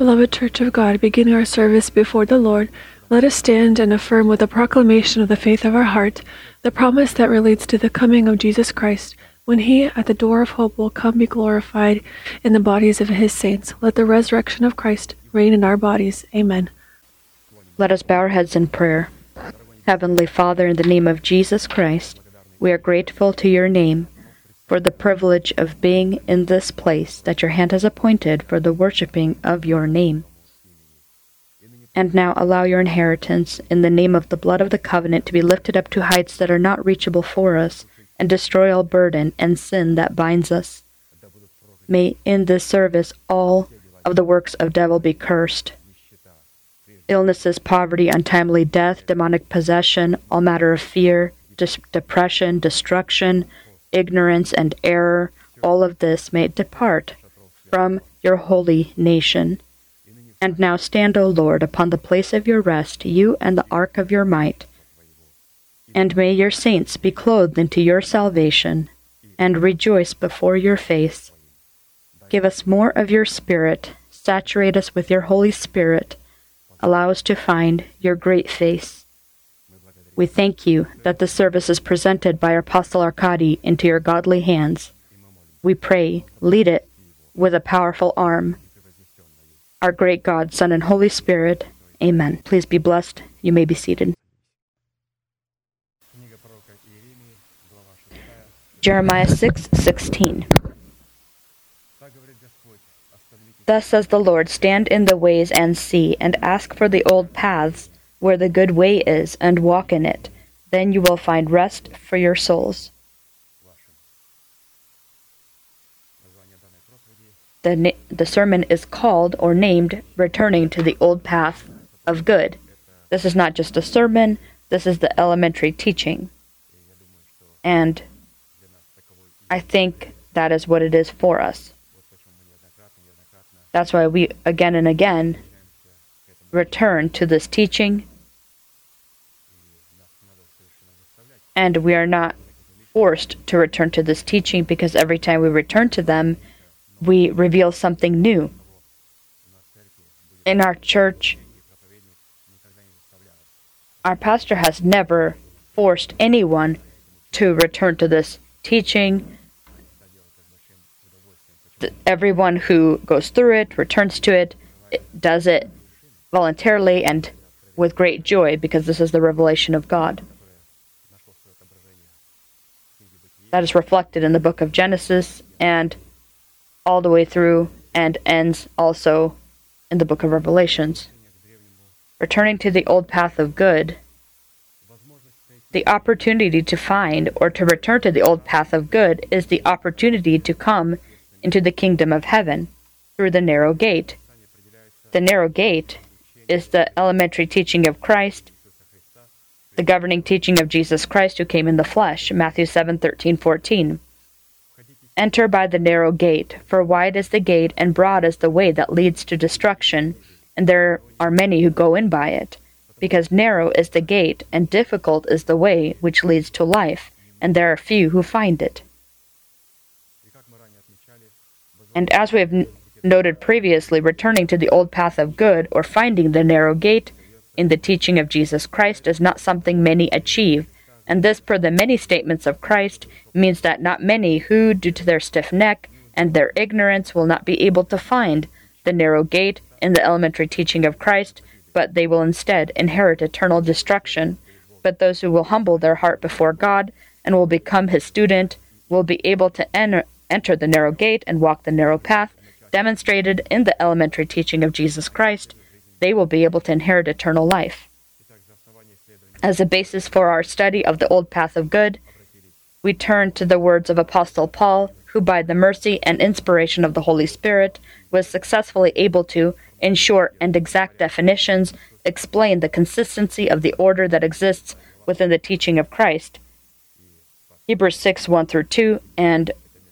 Beloved Church of God, beginning our service before the Lord, let us stand and affirm with the proclamation of the faith of our heart the promise that relates to the coming of Jesus Christ. When he at the door of hope will come be glorified in the bodies of his saints, let the resurrection of Christ reign in our bodies. Amen. Let us bow our heads in prayer. Heavenly Father, in the name of Jesus Christ, we are grateful to your name for the privilege of being in this place that your hand has appointed for the worshiping of your name. And now allow your inheritance in the name of the blood of the covenant to be lifted up to heights that are not reachable for us, and destroy all burden and sin that binds us. May in this service all of the works of devil be cursed. Illnesses, poverty, untimely death, demonic possession, all matter of fear, dis- depression, destruction, ignorance, and error, all of this may depart from your holy nation. And now stand, O Lord, upon the place of your rest, you and the ark of your might. And may your saints be clothed into your salvation, and rejoice before your face. Give us more of your Spirit, saturate us with your Holy Spirit, allow us to find your great face. We thank you that the service is presented by Apostle Arkady into your godly hands. We pray, lead it with a powerful arm. Our great God, Son, and Holy Spirit. Amen. Please be blessed. You may be seated. Jeremiah 6 16. Thus says the Lord Stand in the ways and see, and ask for the old paths where the good way is, and walk in it. Then you will find rest for your souls. The, na- the sermon is called or named Returning to the Old Path of Good. This is not just a sermon, this is the elementary teaching. And I think that is what it is for us. That's why we again and again return to this teaching. And we are not forced to return to this teaching because every time we return to them, we reveal something new. In our church, our pastor has never forced anyone to return to this teaching. Everyone who goes through it, returns to it, does it voluntarily and with great joy because this is the revelation of God. That is reflected in the book of Genesis and all the way through and ends also in the book of Revelations. Returning to the old path of good, the opportunity to find or to return to the old path of good is the opportunity to come into the kingdom of heaven through the narrow gate. The narrow gate is the elementary teaching of Christ, the governing teaching of Jesus Christ who came in the flesh, Matthew 7:13, 14. Enter by the narrow gate, for wide is the gate and broad is the way that leads to destruction, and there are many who go in by it. Because narrow is the gate and difficult is the way which leads to life, and there are few who find it. And as we have noted previously, returning to the old path of good or finding the narrow gate in the teaching of Jesus Christ is not something many achieve, and this, per the many statements of Christ, means that not many who, due to their stiff neck and their ignorance, will not be able to find the narrow gate in the elementary teaching of Christ, but they will instead inherit eternal destruction. But those who will humble their heart before God and will become his student will be able to enter, enter the narrow gate and walk the narrow path demonstrated in the elementary teaching of Jesus Christ. They will be able to inherit eternal life. As a basis for our study of the old path of good, we turn to the words of Apostle Paul, who, by the mercy and inspiration of the Holy Spirit, was successfully able to, in short and exact definitions, explain the consistency of the order that exists within the teaching of Christ. Hebrews 6 1 through 2, and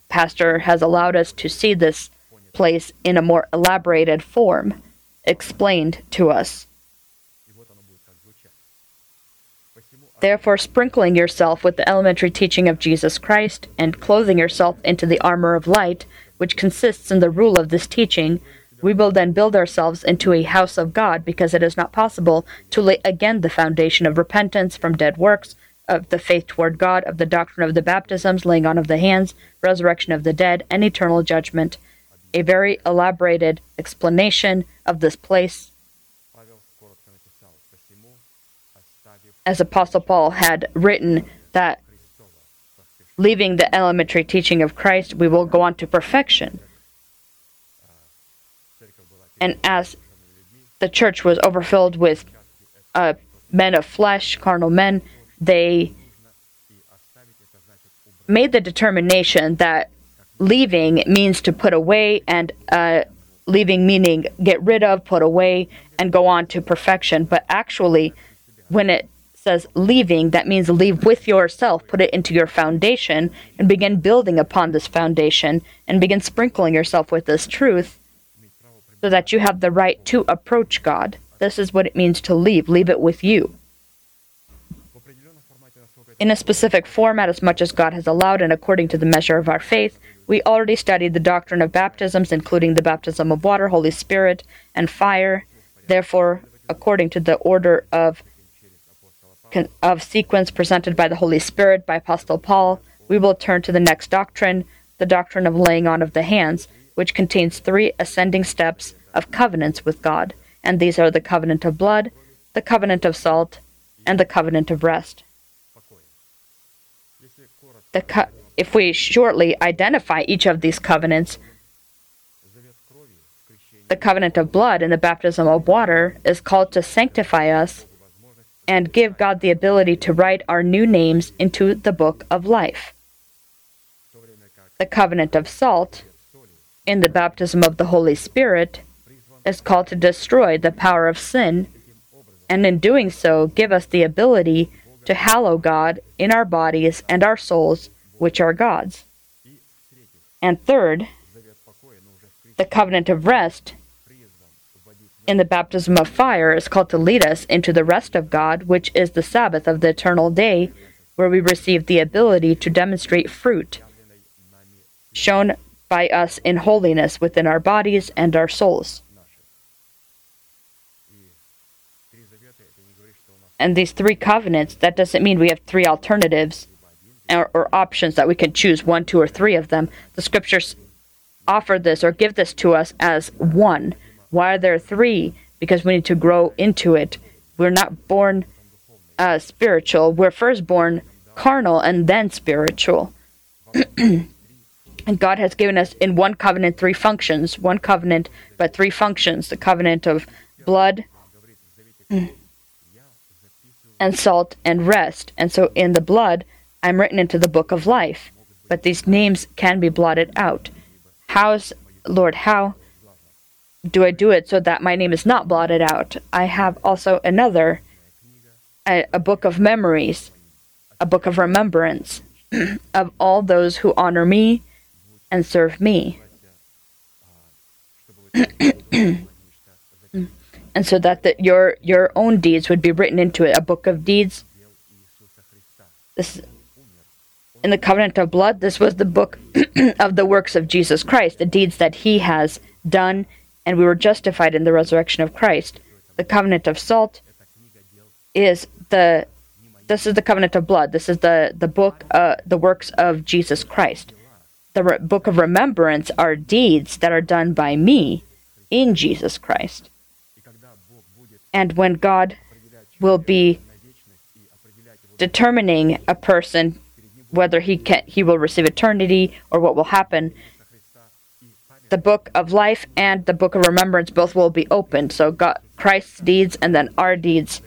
Pastor has allowed us to see this place in a more elaborated form, explained to us. Therefore, sprinkling yourself with the elementary teaching of Jesus Christ, and clothing yourself into the armor of light, which consists in the rule of this teaching, we will then build ourselves into a house of God because it is not possible to lay again the foundation of repentance from dead works, of the faith toward God, of the doctrine of the baptisms, laying on of the hands, resurrection of the dead, and eternal judgment. A very elaborated explanation of this place, as Apostle Paul had written that leaving the elementary teaching of Christ, we will go on to perfection. And as the church was overfilled with uh, men of flesh, carnal men, they made the determination that leaving means to put away, and uh, leaving meaning get rid of, put away, and go on to perfection. But actually, when it says leaving, that means leave with yourself, put it into your foundation, and begin building upon this foundation, and begin sprinkling yourself with this truth so that you have the right to approach God. This is what it means to leave. Leave it with you. In a specific format, as much as God has allowed, and according to the measure of our faith, we already studied the doctrine of baptisms, including the baptism of water, Holy Spirit, and fire. Therefore, according to the order of of sequence presented by the Holy Spirit by Apostle Paul, we will turn to the next doctrine, the doctrine of laying on of the hands, which contains three ascending steps of covenants with God, and these are the covenant of blood, the covenant of salt, and the covenant of rest. Co- if we shortly identify each of these covenants, the covenant of blood and the baptism of water is called to sanctify us and give God the ability to write our new names into the book of life. The covenant of salt in the baptism of the Holy Spirit is called to destroy the power of sin, and in doing so, give us the ability to hallow God in our bodies and our souls, which are God's. And third, the covenant of rest in the baptism of fire is called to lead us into the rest of God, which is the Sabbath of the eternal day, where we receive the ability to demonstrate fruit shown by us in holiness within our bodies and our souls. And these three covenants, that doesn't mean we have three alternatives or, or, options that we can choose one, two, or three of them. The scriptures offer this or give this to us as one. Why are there three? Because we need to grow into it. We're not born uh, spiritual. We're first born carnal and then spiritual. and God has given us in one covenant three functions. One covenant, but three functions. The covenant of blood and salt and rest. And so in the blood, I'm written into the book of life. But these names can be blotted out. How's, Lord, how do I do it so that my name is not blotted out? I have also another, a, a book of memories, a book of remembrance of all those who honor me and serve me. and so that the, your your own deeds would be written into it, a book of deeds. This in the covenant of blood, this was the book of the works of Jesus Christ, the deeds that he has done, and we were justified in the resurrection of Christ. The covenant of salt is the this is the covenant of blood. This is the the book uh, the works of Jesus Christ. The re- book of remembrance are deeds that are done by me in Jesus Christ. And when God will be determining a person whether he can he will receive eternity or what will happen, the book of life and the book of remembrance both will be opened. So God, Christ's deeds and then our deeds.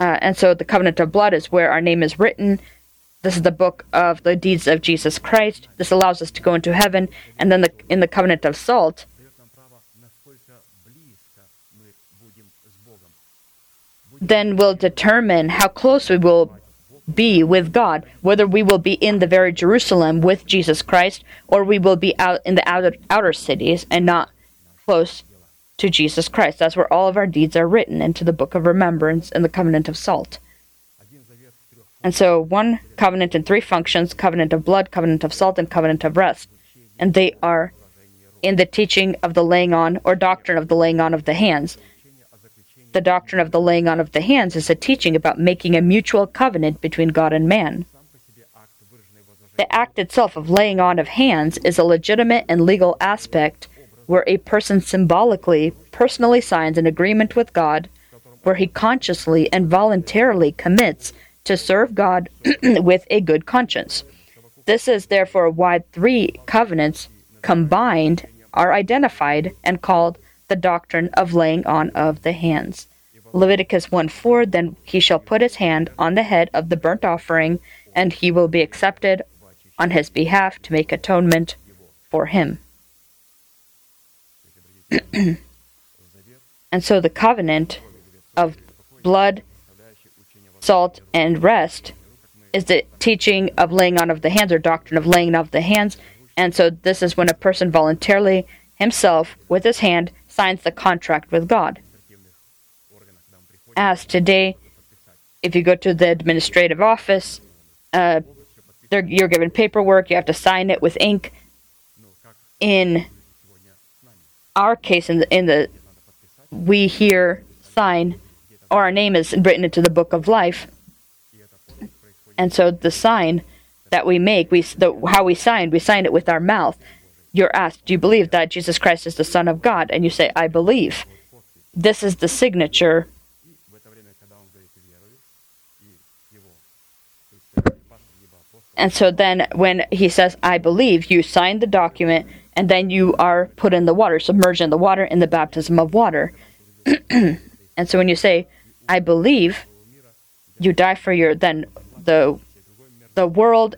Uh, and so the covenant of blood is where our name is written. This is the book of the deeds of Jesus Christ. This allows us to go into heaven. And then the, in the covenant of salt, then we'll determine how close we will be with God, whether we will be in the very Jerusalem with Jesus Christ or we will be out in the outer, outer cities and not close to Jesus Christ. That's where all of our deeds are written into the book of remembrance and the covenant of salt. And so, one covenant in three functions covenant of blood, covenant of salt, and covenant of rest. And they are in the teaching of the laying on or doctrine of the laying on of the hands. The doctrine of the laying on of the hands is a teaching about making a mutual covenant between God and man. The act itself of laying on of hands is a legitimate and legal aspect where a person symbolically, personally signs an agreement with God, where he consciously and voluntarily commits to serve God with a good conscience. This is therefore why three covenants combined are identified and called the doctrine of laying on of the hands. Leviticus 1 4 Then he shall put his hand on the head of the burnt offering, and he will be accepted on his behalf to make atonement for him. and so the covenant of blood, salt, and rest is the teaching of laying on of the hands or doctrine of laying on of the hands. And so this is when a person voluntarily himself with his hand signs the contract with God. As today, if you go to the administrative office, uh, you're given paperwork, you have to sign it with ink. In our case, in the, in the we here sign, or our name is written into the book of life. And so the sign that we make, we the, how we sign, we sign it with our mouth. You're asked, "Do you believe that Jesus Christ is the Son of God?" And you say, "I believe." This is the signature. And so then, when he says, "I believe," you sign the document, and then you are put in the water, submerged in the water in the baptism of water. and so when you say, "I believe," you die for your then the the world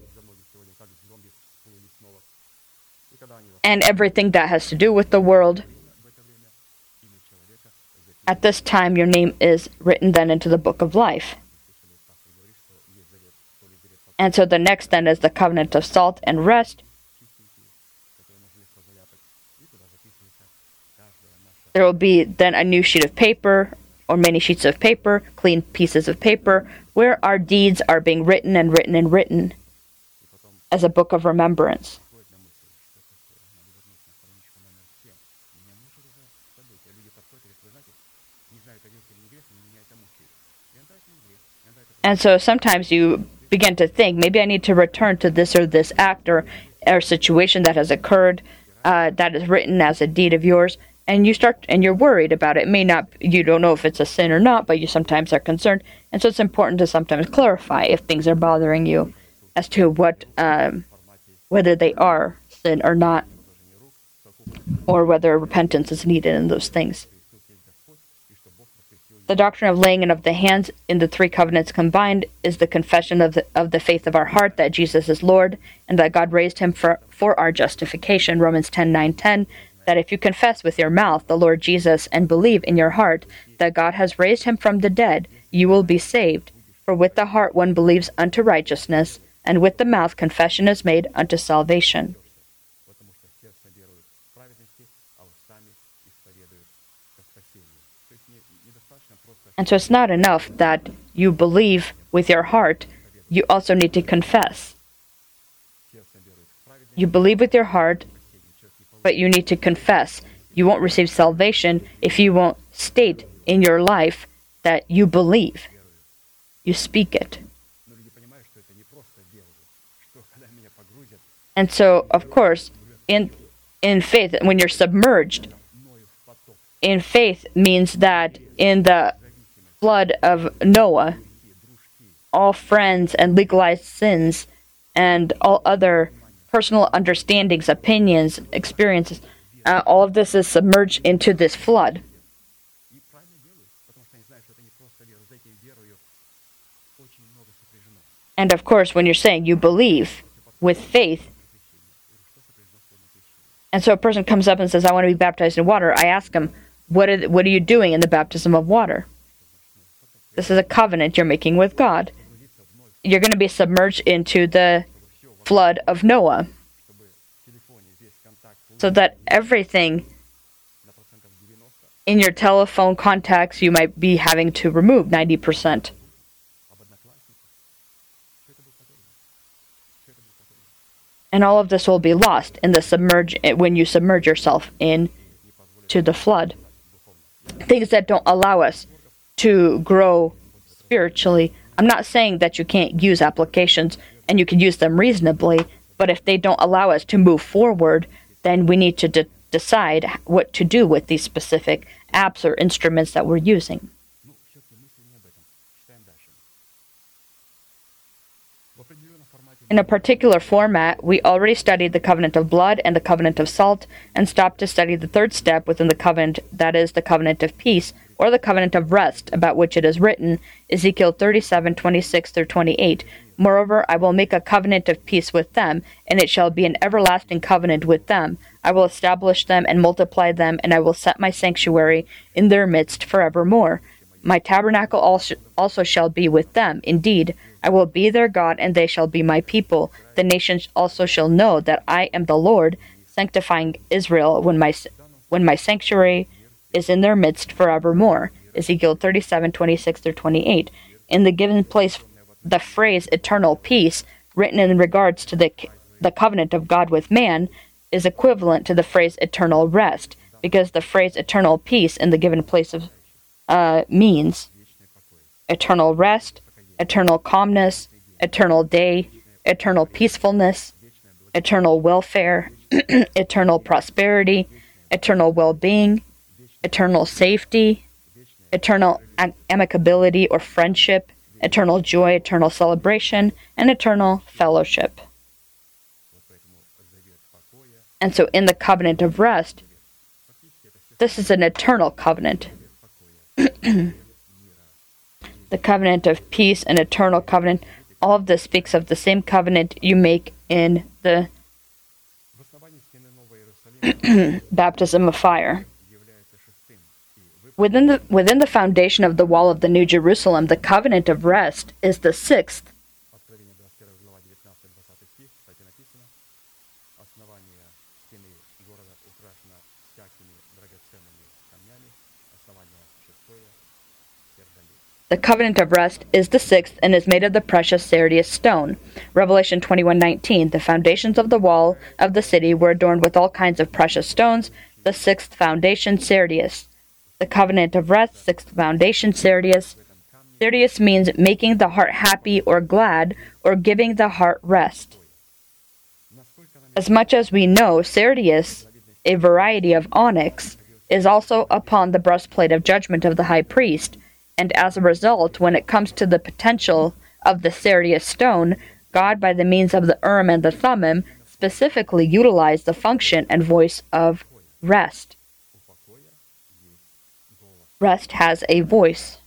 and everything that has to do with the world. At this time, your name is written then into the book of life. And so the next then is the covenant of salt and rest. There will be then a new sheet of paper or many sheets of paper, clean pieces of paper, where our deeds are being written and written and written as a book of remembrance. And so sometimes you begin to think, maybe I need to return to this or this act or, situation that has occurred uh, that is written as a deed of yours. And you start, and you're worried about it. it. May not, you don't know if it's a sin or not, but you sometimes are concerned. And so it's important to sometimes clarify if things are bothering you as to what, um, whether they are sin or not, or whether repentance is needed in those things. The doctrine of laying in of the hands in the three covenants combined is the confession of the, of the faith of our heart that Jesus is Lord and that God raised him for, for our justification. Romans 10 9 10. That if you confess with your mouth the Lord Jesus and believe in your heart that God has raised him from the dead, you will be saved. For with the heart one believes unto righteousness, and with the mouth confession is made unto salvation. And so it's not enough that you believe with your heart, you also need to confess. You believe with your heart, but you need to confess. You won't receive salvation if you won't state in your life that you believe. You speak it. And so, of course, in in faith, when you're submerged, in faith means that in the flood of Noah, all friends and legalized sins, and all other personal understandings, opinions, experiences, uh, all of this is submerged into this flood. And of course, when you're saying you believe with faith, and so a person comes up and says, I want to be baptized in water, I ask them, what are, what are you doing in the baptism of water? This is a covenant you're making with God. You're going to be submerged into the flood of Noah. So that everything in your telephone contacts you might be having to remove 90%. And all of this will be lost in the submerge when you submerge yourself in to the flood. Things that don't allow us to grow spiritually. I'm not saying that you can't use applications and you can use them reasonably, but if they don't allow us to move forward, then we need to de- decide what to do with these specific apps or instruments that we're using. In a particular format, we already studied the covenant of blood and the covenant of salt, and stopped to study the third step within the covenant, that is, the covenant of peace, or the covenant of rest, about which it is written, Ezekiel 37 26 through 28. Moreover, I will make a covenant of peace with them, and it shall be an everlasting covenant with them. I will establish them and multiply them, and I will set my sanctuary in their midst forevermore. My tabernacle also, also shall be with them. Indeed, I will be their God, and they shall be my people. The nations also shall know that I am the Lord, sanctifying Israel when my when my sanctuary is in their midst forevermore. Ezekiel 37, 26 through 28. In the given place, the phrase eternal peace, written in regards to the, the covenant of God with man, is equivalent to the phrase eternal rest, because the phrase eternal peace in the given place of, uh, means eternal rest, eternal calmness, eternal day, eternal peacefulness, eternal welfare, eternal prosperity, eternal well being, eternal safety, eternal amicability or friendship, eternal joy, eternal celebration, and eternal fellowship. And so, in the covenant of rest, this is an eternal covenant. the covenant of peace and eternal covenant. All of this speaks of the same covenant you make in the baptism of fire. Within the, within the foundation of the wall of the New Jerusalem, the covenant of rest is the sixth. The covenant of rest is the sixth and is made of the precious sardius stone. Revelation 21:19. The foundations of the wall of the city were adorned with all kinds of precious stones. The sixth foundation sardius. The covenant of rest, sixth foundation sardius. Sardius means making the heart happy or glad or giving the heart rest. As much as we know, sardius, a variety of onyx, is also upon the breastplate of judgment of the high priest and as a result, when it comes to the potential of the sardius stone, God, by the means of the Urim and the Thummim, specifically utilized the function and voice of rest. Rest has a voice,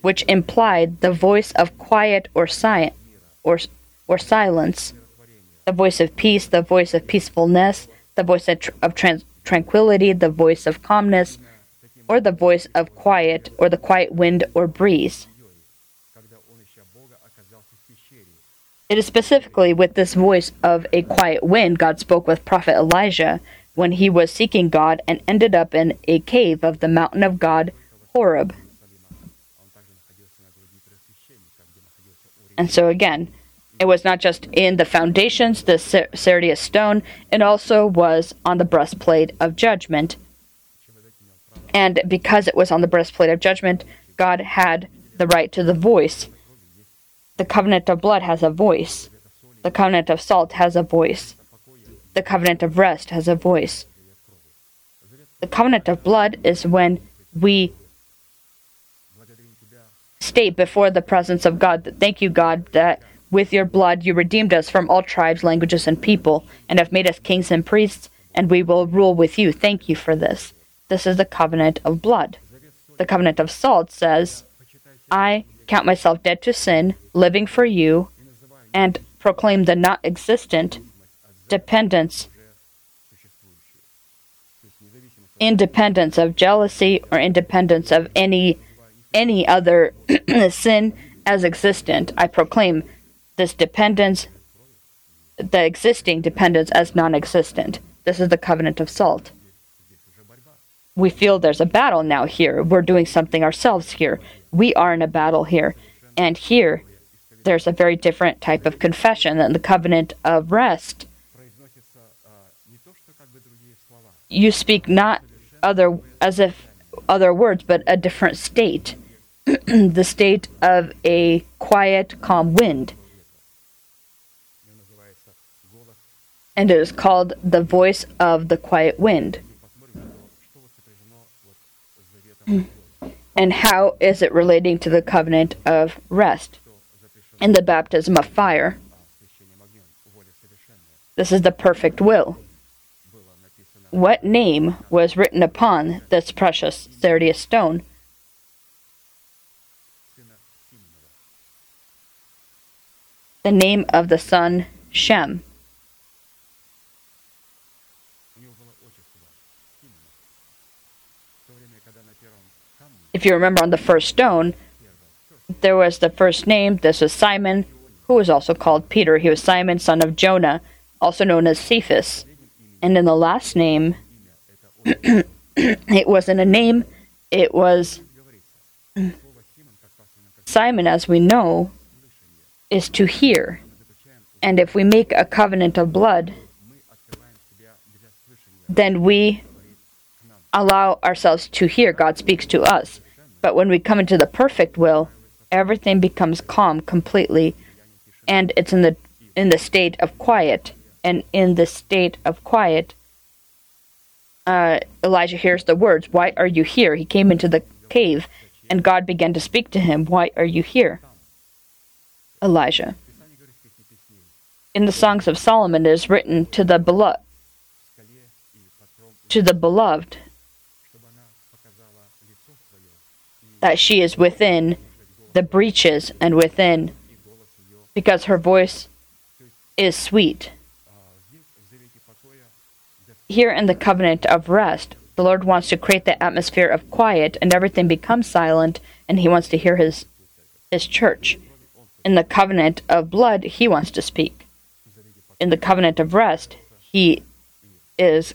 which implied the voice of quiet or, si- or, or silence, the voice of peace, the voice of peacefulness, the voice of, tr- of trans- tranquility, the voice of calmness, or the voice of quiet, or the quiet wind or breeze. It is specifically with this voice of a quiet wind God spoke with prophet Elijah when he was seeking God and ended up in a cave of the mountain of God, Horeb. And so again, it was not just in the foundations, the sardius stone, it also was on the breastplate of judgment and because it was on the breastplate of judgment, God had the right to the voice. The covenant of blood has a voice. The covenant of salt has a voice. The covenant of rest has a voice. The covenant of blood is when we state before the presence of God that thank you, God, that with your blood you redeemed us from all tribes, languages, and people, and have made us kings and priests, and we will rule with you. Thank you for this. This is the covenant of blood. The covenant of salt says, I count myself dead to sin, living for you, and proclaim the not existent dependence, independence of jealousy or independence of any any other sin as existent. I proclaim this dependence, the existing dependence as non existent. This is the covenant of salt we feel there's a battle now here. We're doing something ourselves here. We are in a battle here. And here, there's a very different type of confession than the covenant of rest. you speak not other as if other words, but a different state, the state of a quiet, calm wind. And it is called the voice of the quiet wind. And how is it relating to the covenant of rest and the baptism of fire? This is the perfect will what name was written upon this precious sardius stone? The name of the son Shem. If you remember on the first stone, there was the first name. This was Simon, who was also called Peter. He was Simon, son of Jonah, also known as Cephas. And in the last name, it wasn't a name, it was Simon, as we know, is to hear. And if we make a covenant of blood, then we allow ourselves to hear. God speaks to us. But when we come into the perfect will, everything becomes calm completely and it's in the in the state of quiet and in the state of quiet, uh, Elijah hears the words, Why are you here? He came into the cave, and God began to speak to him, Why are you here? Elijah. In the Songs of Solomon, it is written to the. To the beloved, that she is within the breaches and within, because her voice is sweet. Here in the covenant of rest, the Lord wants to create the atmosphere of quiet and everything becomes silent, and He wants to hear His His church. In the covenant of blood, He wants to speak. In the covenant of rest, He is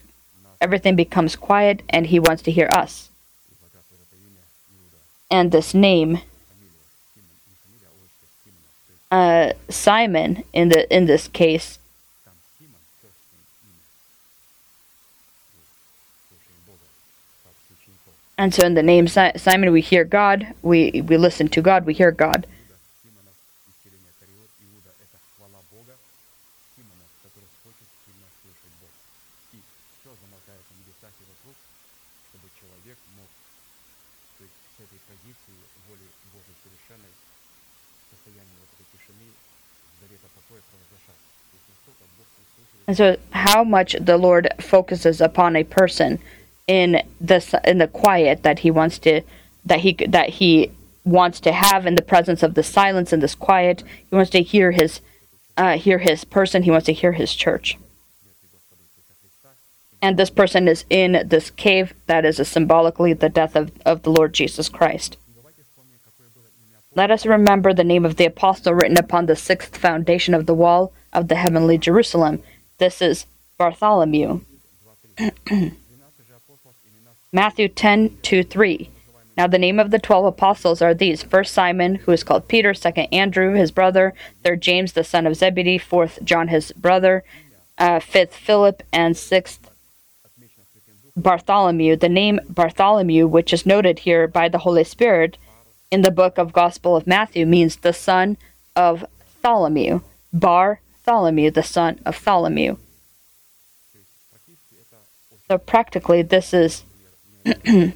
everything becomes quiet and He wants to hear us. And this name, uh, Simon, in the in this case, And so, in the name si- Simon, we hear God, we, we listen to God, we hear God. And so, how much the Lord focuses upon a person in this in the quiet that he wants to that he that he wants to have in the presence of the silence and this quiet. He wants to hear his uh, hear his person. He wants to hear his church. And this person is in this cave that is symbolically the death of, of the Lord Jesus Christ. Let us remember the name of the apostle written upon the sixth foundation of the wall of the heavenly Jerusalem. This is Bartholomew. Matthew 10 2 3. Now the name of the twelve apostles are these first Simon, who is called Peter, second Andrew, his brother, third James, the son of Zebedee, fourth John, his brother, uh, fifth Philip, and sixth Bartholomew. The name Bartholomew, which is noted here by the Holy Spirit in the book of Gospel of Matthew, means the son of Tholomew. Bartholomew, the son of Tholomew. So practically, this is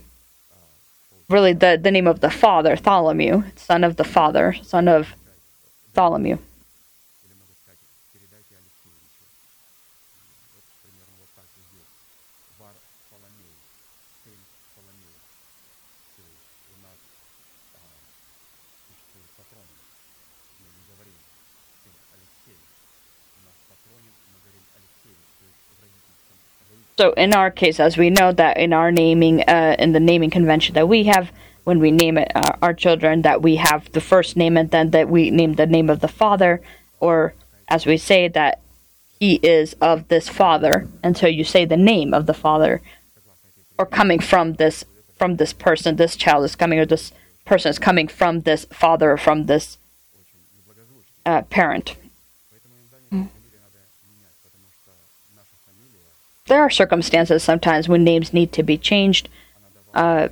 really the, the name of the father, Tholomew, son of the father, son of Tholomew. So in our case, as we know that in our naming, uh, in the naming convention that we have, when we name it, uh, our children, that we have the first name and then that we name the name of the father, or as we say that he is of this father, and so you say the name of the father, or coming from this from this person, this child is coming, or this person is coming from this father, or from this uh, parent. There are circumstances sometimes when names need to be changed. Uh,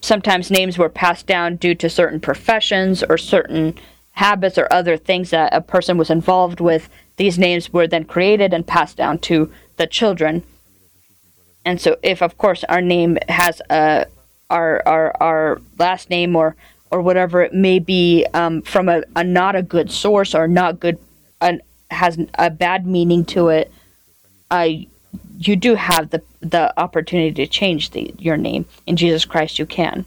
sometimes names were passed down due to certain professions or certain habits or other things that a person was involved with. These names were then created and passed down to the children. And so, if of course our name has a our our our last name or or whatever it may be um, from a, a not a good source or not good an, has a bad meaning to it, you do have the the opportunity to change the, your name in Jesus Christ. You can.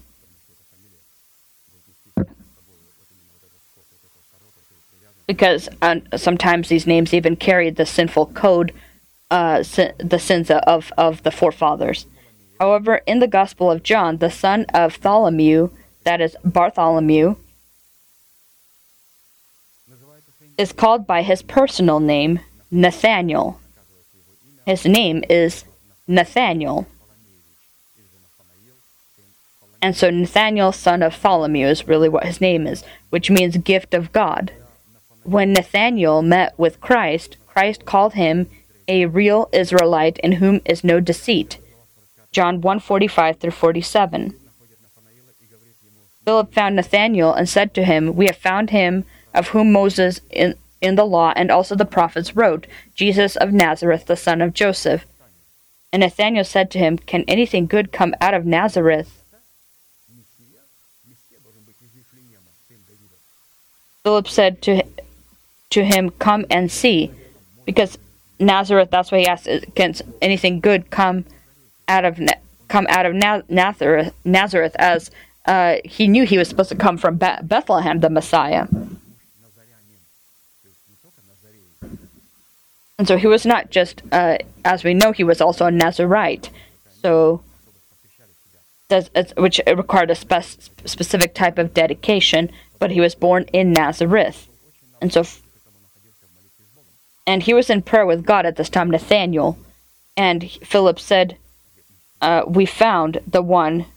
Because sometimes these names even carry the sinful code, uh, sin, the sins of, of the forefathers. However, in the Gospel of John, the son of Tholomew, that is Bartholomew, is called by his personal name, Nathaniel. His name is Nathaniel. And so Nathaniel, son of Tholomew, is really what his name is, which means gift of God. When Nathaniel met with Christ, Christ called him a real Israelite in whom is no deceit. John 145 through 47. Philip found Nathanael and said to him, We have found him of whom Moses in, in the law and also the prophets wrote, Jesus of Nazareth, the son of Joseph. And Nathanael said to him, Can anything good come out of Nazareth? Philip said to to him, Come and see. Because Nazareth, that's why he asked, Can anything good come out of come out of Nazareth, Nazareth as uh, he knew he was supposed to come from Bethlehem, the Messiah. And so he was not just, uh, as we know, he was also a Nazarite. So, which required a spe- specific type of dedication, but he was born in Nazareth. And so, and he was in prayer with God at this time, Nathaniel. And Philip said, uh, We found the one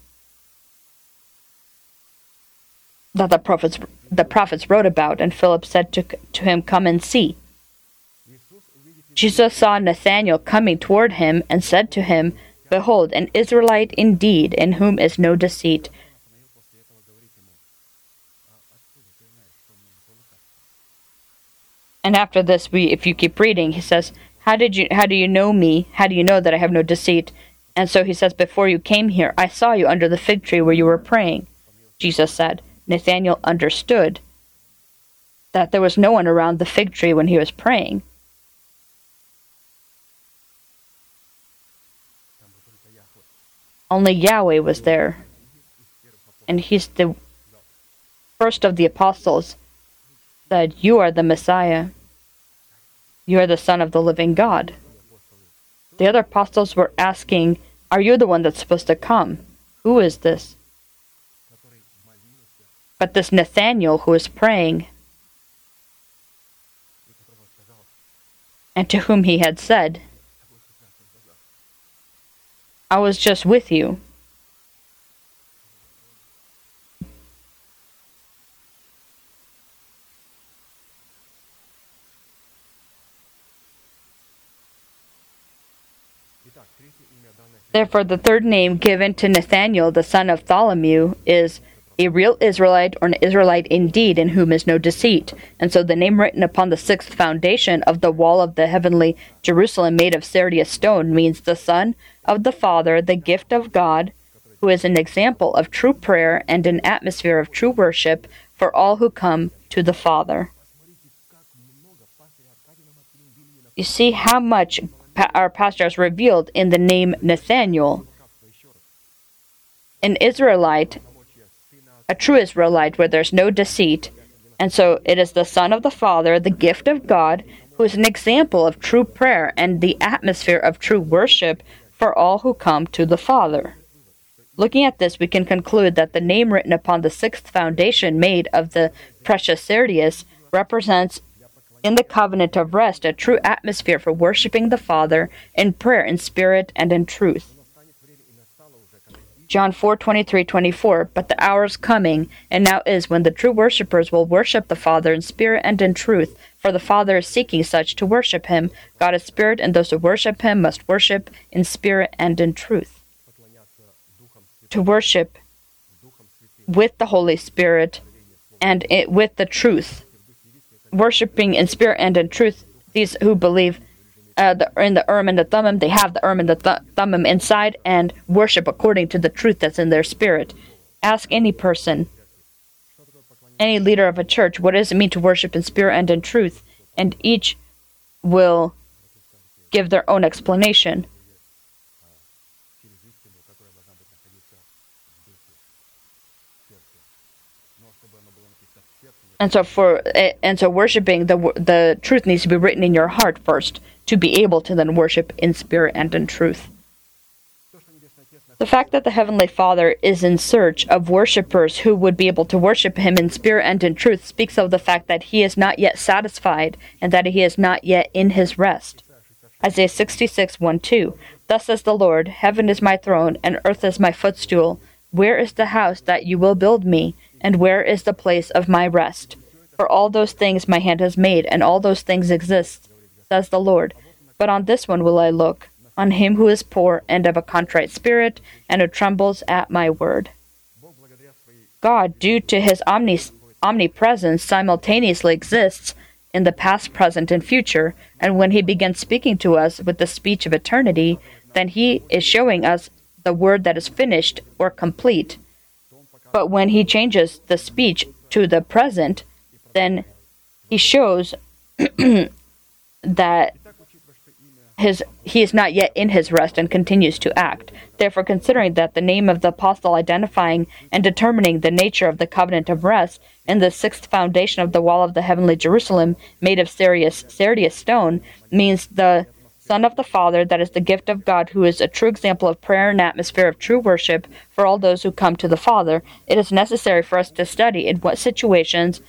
that the prophets the prophets wrote about, and Philip said to, to him, Come and see. Jesus saw Nathanael coming toward him and said to him, Behold, an Israelite indeed, in whom is no deceit. And after this, we, if you keep reading, he says, "How did you? How do you know me? How do you know that I have no deceit?" And so he says, "Before you came here, I saw you under the fig tree where you were praying." Jesus said. Nathanael understood that there was no one around the fig tree when he was praying. Only Yahweh was there. And he's the first of the apostles said, You are the Messiah. You are the Son of the living God. The other apostles were asking, Are you the one that's supposed to come? Who is this? But this Nathaniel who is praying, and to whom he had said, I was just with you. Therefore, the third name given to Nathanael, the son of Tholomew, is a real Israelite or an Israelite indeed, in whom is no deceit. And so the name written upon the sixth foundation of the wall of the heavenly Jerusalem, made of sardius stone, means the Son of the Father, the gift of God, who is an example of true prayer and an atmosphere of true worship for all who come to the Father. You see how much our pastor has revealed in the name Nathaniel. An Israelite a true Israelite where there's no deceit. And so it is the Son of the Father, the gift of God, who is an example of true prayer and the atmosphere of true worship for all who come to the Father. Looking at this, we can conclude that the name written upon the sixth foundation made of the precious sardius represents in the covenant of rest a true atmosphere for worshiping the Father in prayer in spirit and in truth. John 4 23 24. But the hour is coming, and now is, when the true worshippers will worship the Father in spirit and in truth. For the Father is seeking such to worship him. God is spirit, and those who worship him must worship in spirit and in truth. To worship with the Holy Spirit and it, with the truth. Worshipping in spirit and in truth, these who believe uh, the, in the Urim and the Thummim, they have the Urim and the th- Thummim inside and worship according to the truth that's in their spirit. Ask any person, any leader of a church, what does it mean to worship in spirit and in truth? And each will give their own explanation. And so for eh, and so worshiping the the truth needs to be written in your heart first to be able to then worship in spirit and in truth. The fact that the Heavenly Father is in search of worshippers who would be able to worship Him in spirit and in truth speaks of the fact that He is not yet satisfied and that He is not yet in His rest. Isaiah 66 1 2 Thus says the Lord, Heaven is my throne, and earth is my footstool. Where is the house that you will build me, and where is the place of my rest? For all those things my hand has made, and all those things exist, says the Lord, but on this one will I look, on him who is poor and of a contrite spirit, and who trembles at my word. God, due to his omnis- omnipresence, simultaneously exists in the past, present, and future, and when he begins speaking to us with the speech of eternity, then he is showing us the word that is finished or complete. But when he changes the speech to the present, then he shows that his he is not yet in his rest and continues to act. Therefore, considering that the name of the apostle identifying and determining the nature of the covenant of rest in the sixth foundation of the wall of the heavenly Jerusalem, made of Sirius, sardius stone, means the Son of the Father, that is the gift of God, who is a true example of prayer and atmosphere of true worship for all those who come to the Father, it is necessary for us to study in what situations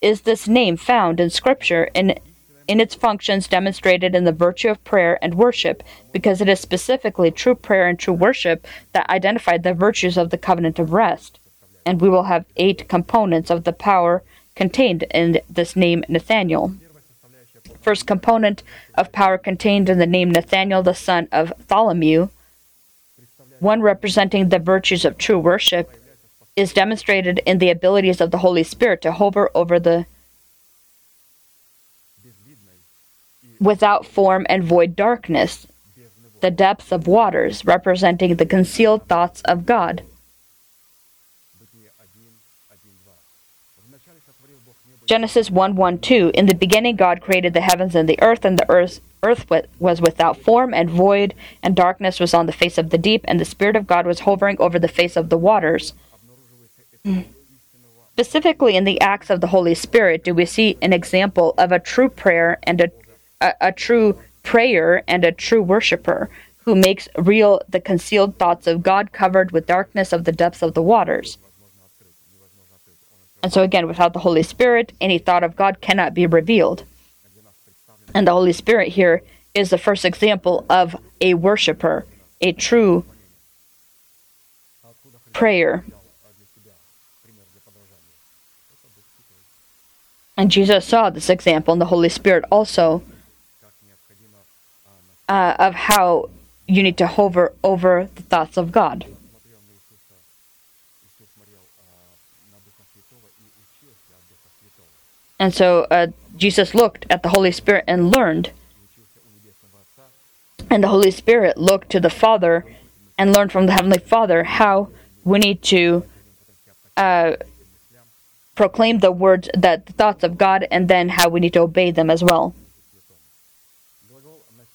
is this name found in Scripture in in its functions demonstrated in the virtue of prayer and worship, because it is specifically true prayer and true worship that identified the virtues of the covenant of rest. And we will have eight components of the power contained in this name Nathaniel. First component of power contained in the name Nathaniel, the son of Tholomew, one representing the virtues of true worship, is demonstrated in the abilities of the Holy Spirit to hover over the without form and void darkness, the depths of waters, representing the concealed thoughts of God. Genesis 1 1 2 In the beginning, God created the heavens and the earth, and the earth, earth was without form and void, and darkness was on the face of the deep, and the Spirit of God was hovering over the face of the waters. Specifically, in the acts of the Holy Spirit, do we see an example of a true prayer and a a, a true prayer and a true worshiper who makes real the concealed thoughts of God covered with darkness of the depths of the waters. And so, again, without the Holy Spirit, any thought of God cannot be revealed. And the Holy Spirit here is the first example of a worshiper, a true prayer. And Jesus saw this example, and the Holy Spirit also, uh, of how you need to hover over the thoughts of God. And so uh, Jesus looked at the Holy Spirit and learned. And the Holy Spirit looked to the Father and learned from the Heavenly Father how we need to uh, proclaim the words, that the thoughts of God, and then how we need to obey them as well.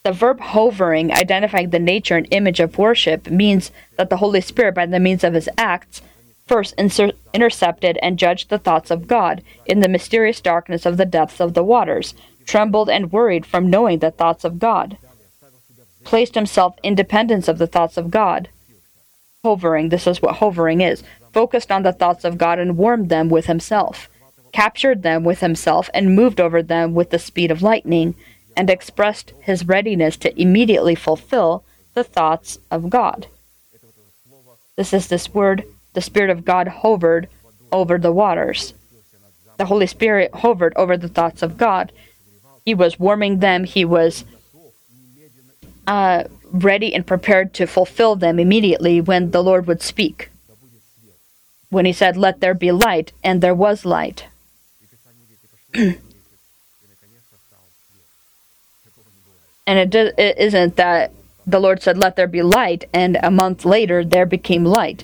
The verb hovering, identifying the nature and image of worship, means that the Holy Spirit, by the means of his acts, first inser- intercepted and judged the thoughts of God in the mysterious darkness of the depths of the waters, trembled and worried from knowing the thoughts of God, placed himself in dependence of the thoughts of God. Hovering, this is what hovering is, focused on the thoughts of God and warmed them with himself, captured them with himself, and moved over them with the speed of lightning, and expressed his readiness to immediately fulfill the thoughts of God. This is this word, the Spirit of God hovered over the waters. The Holy Spirit hovered over the thoughts of God. He was warming them, he was uh, ready and prepared to fulfill them immediately when the Lord would speak. When he said, Let there be light, and there was light. And it, do, it isn't that the Lord said, Let there be light, and a month later there became light.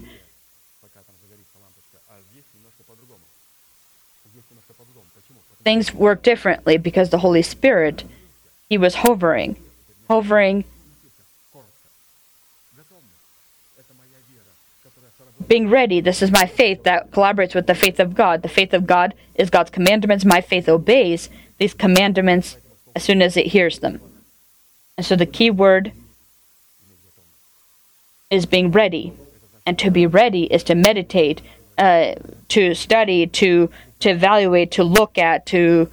Things work differently because the Holy Spirit, He was hovering, hovering, being ready. This is my faith that collaborates with the faith of God. The faith of God is God's commandments. My faith obeys these commandments as soon as it hears them. And so the key word is being ready. And to be ready is to meditate, uh, to study, to to evaluate, to look at, to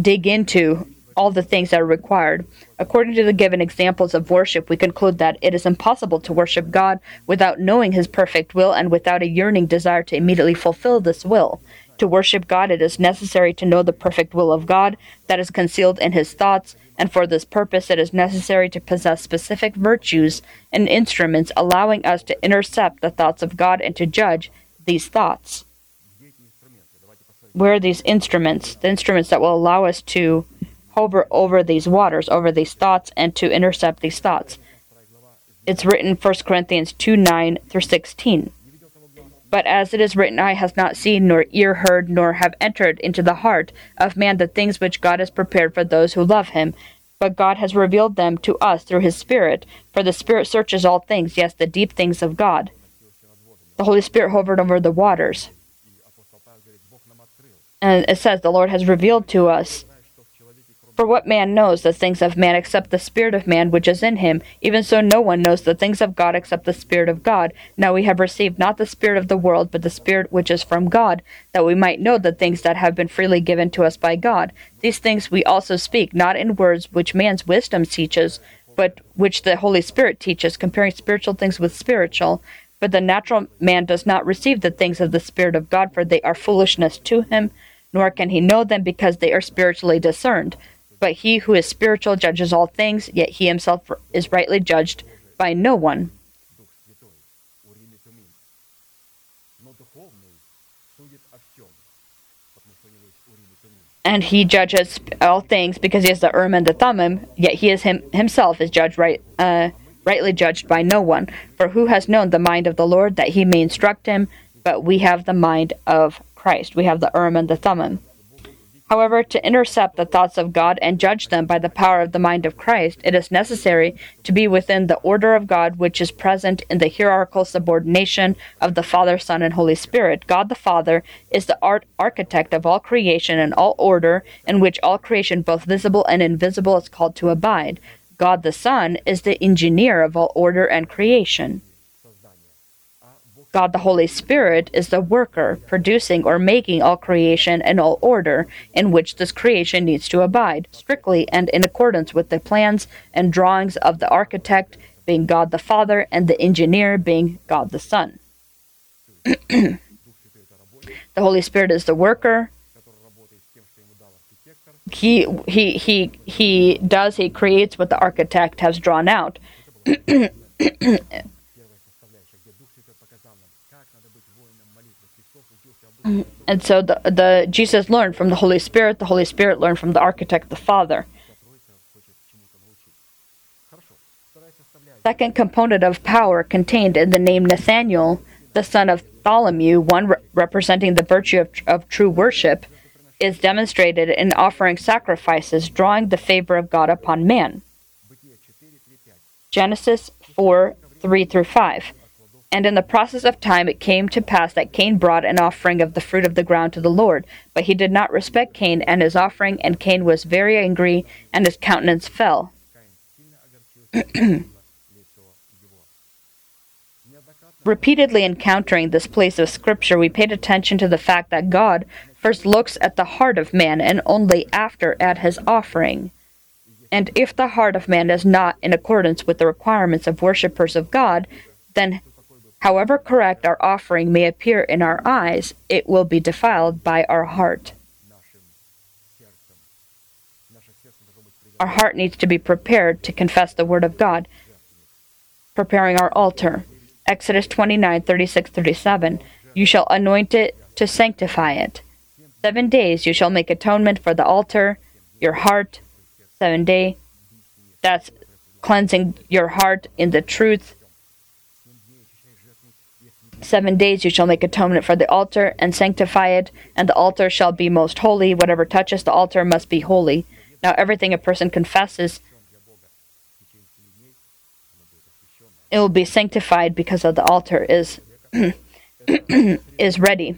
dig into all the things that are required. According to the given examples of worship, we conclude that it is impossible to worship God without knowing His perfect will and without a yearning desire to immediately fulfill this will. To worship God, it is necessary to know the perfect will of God that is concealed in His thoughts, and for this purpose it is necessary to possess specific virtues and instruments allowing us to intercept the thoughts of God and to judge these thoughts. Where are these instruments? The instruments that will allow us to hover over these waters, over these thoughts, and to intercept these thoughts. It's written 1 Corinthians 2 9 through 16. But as it is written, eye has not seen, nor ear heard, nor have entered into the heart of man the things which God has prepared for those who love him. But God has revealed them to us through his Spirit, for the Spirit searches all things, yes, the deep things of God. The Holy Spirit hovered over the waters. And it says, The Lord has revealed to us for what man knows the things of man except the Spirit of man which is in him? Even so, no one knows the things of God except the Spirit of God. Now we have received not the Spirit of the world, but the Spirit which is from God, that we might know the things that have been freely given to us by God. These things we also speak, not in words which man's wisdom teaches, but which the Holy Spirit teaches, comparing spiritual things with spiritual. But the natural man does not receive the things of the Spirit of God, for they are foolishness to him, nor can he know them because they are spiritually discerned. But he who is spiritual judges all things, yet he himself is rightly judged by no one. And he judges all things because he has the Urim and the Thummim, yet he is him, himself is judged right, uh, rightly judged by no one. For who has known the mind of the Lord that he may instruct him? But we have the mind of Christ. We have the Urim and the Thummim. However, to intercept the thoughts of God and judge them by the power of the mind of Christ, it is necessary to be within the order of God which is present in the hierarchical subordination of the Father, Son, and Holy Spirit. God the Father is the art architect of all creation and all order, in which all creation, both visible and invisible, is called to abide. God the Son is the engineer of all order and creation. God the Holy Spirit is the worker, producing or making all creation and all order in which this creation needs to abide, strictly and in accordance with the plans and drawings of the architect, being God the Father, and the engineer, being God the Son. the Holy Spirit is the worker. He, he, he, he does, he creates what the architect has drawn out. And so the, the Jesus learned from the Holy Spirit, the Holy Spirit learned from the architect, the Father. Second component of power contained in the name Nathaniel, the son of Tholomew, one re- representing the virtue of, of true worship, is demonstrated in offering sacrifices, drawing the favor of God upon man. Genesis 4 3 through 5. And in the process of time it came to pass that Cain brought an offering of the fruit of the ground to the Lord. But he did not respect Cain and his offering, and Cain was very angry, and his countenance fell. Repeatedly encountering this place of Scripture, we paid attention to the fact that God first looks at the heart of man and only after at his offering. And if the heart of man is not in accordance with the requirements of worshippers of God, then However correct our offering may appear in our eyes, it will be defiled by our heart. Our heart needs to be prepared to confess the word of God, preparing our altar. Exodus 29 36 37. You shall anoint it to sanctify it. Seven days you shall make atonement for the altar, your heart. Seven day. That's cleansing your heart in the truth Seven days you shall make atonement for the altar and sanctify it, and the altar shall be most holy. Whatever touches the altar must be holy. Now, everything a person confesses, it will be sanctified because of the altar is is ready.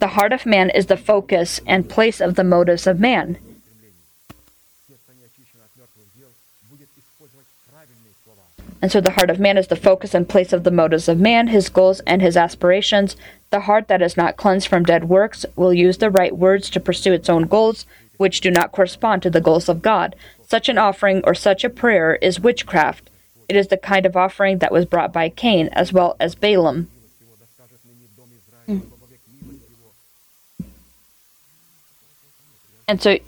The heart of man is the focus and place of the motives of man. And so the heart of man is the focus and place of the motives of man, his goals, and his aspirations. The heart that is not cleansed from dead works will use the right words to pursue its own goals, which do not correspond to the goals of God. Such an offering or such a prayer is witchcraft. It is the kind of offering that was brought by Cain as well as Balaam. Mm. And so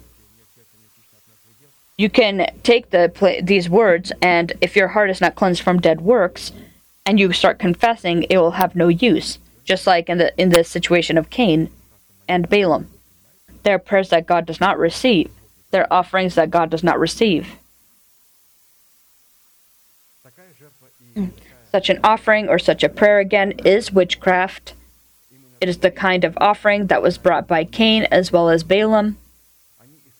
you can take the these words and if your heart is not cleansed from dead works and you start confessing it will have no use. Just like in the in the situation of cain and balaam. Their prayers that god does not receive. Their offerings that god does not receive. Mm. Such an offering or such a prayer again is witchcraft. It is the kind of offering that was brought by cain as well as balaam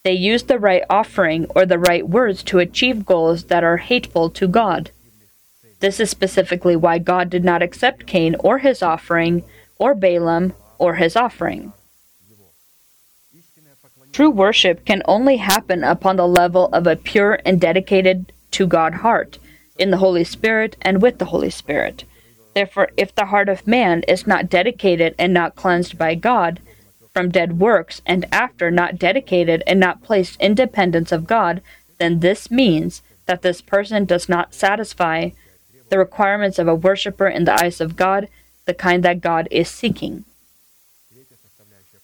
they use the right offering or the right words to achieve goals that are hateful to God. This is specifically why God did not accept Cain or his offering, or Balaam or his offering. True worship can only happen upon the level of a pure and dedicated to God heart, in the Holy Spirit and with the Holy Spirit. Therefore, if the heart of man is not dedicated and not cleansed by God, from dead works, and after not dedicated and not placed in dependence of God, then this means that this person does not satisfy the requirements of a worshiper in the eyes of God, the kind that God is seeking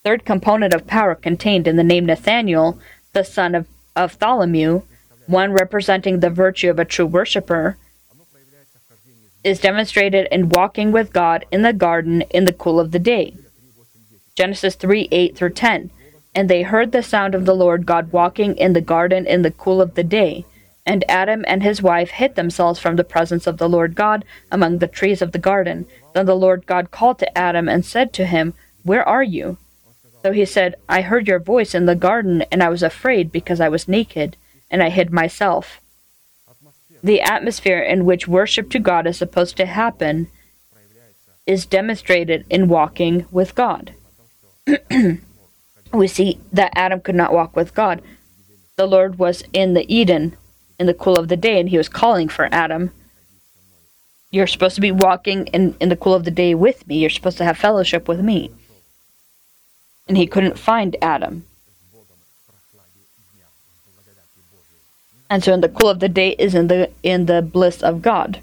third component of power contained in the name Nathaniel, the son of, of Tholomew, one representing the virtue of a true worshiper, is demonstrated in walking with God in the garden in the cool of the day. Genesis 3 8 through 10. And they heard the sound of the Lord God walking in the garden in the cool of the day. And Adam and his wife hid themselves from the presence of the Lord God among the trees of the garden. Then the Lord God called to Adam and said to him, Where are you? So he said, I heard your voice in the garden, and I was afraid because I was naked, and I hid myself. The atmosphere in which worship to God is supposed to happen is demonstrated in walking with God. we see that Adam could not walk with God. The Lord was in the Eden in the cool of the day, and he was calling for Adam. You're supposed to be walking in, in the cool of the day with me. You're supposed to have fellowship with me. And he couldn't find Adam. And so in the cool of the day is in the in the bliss of God.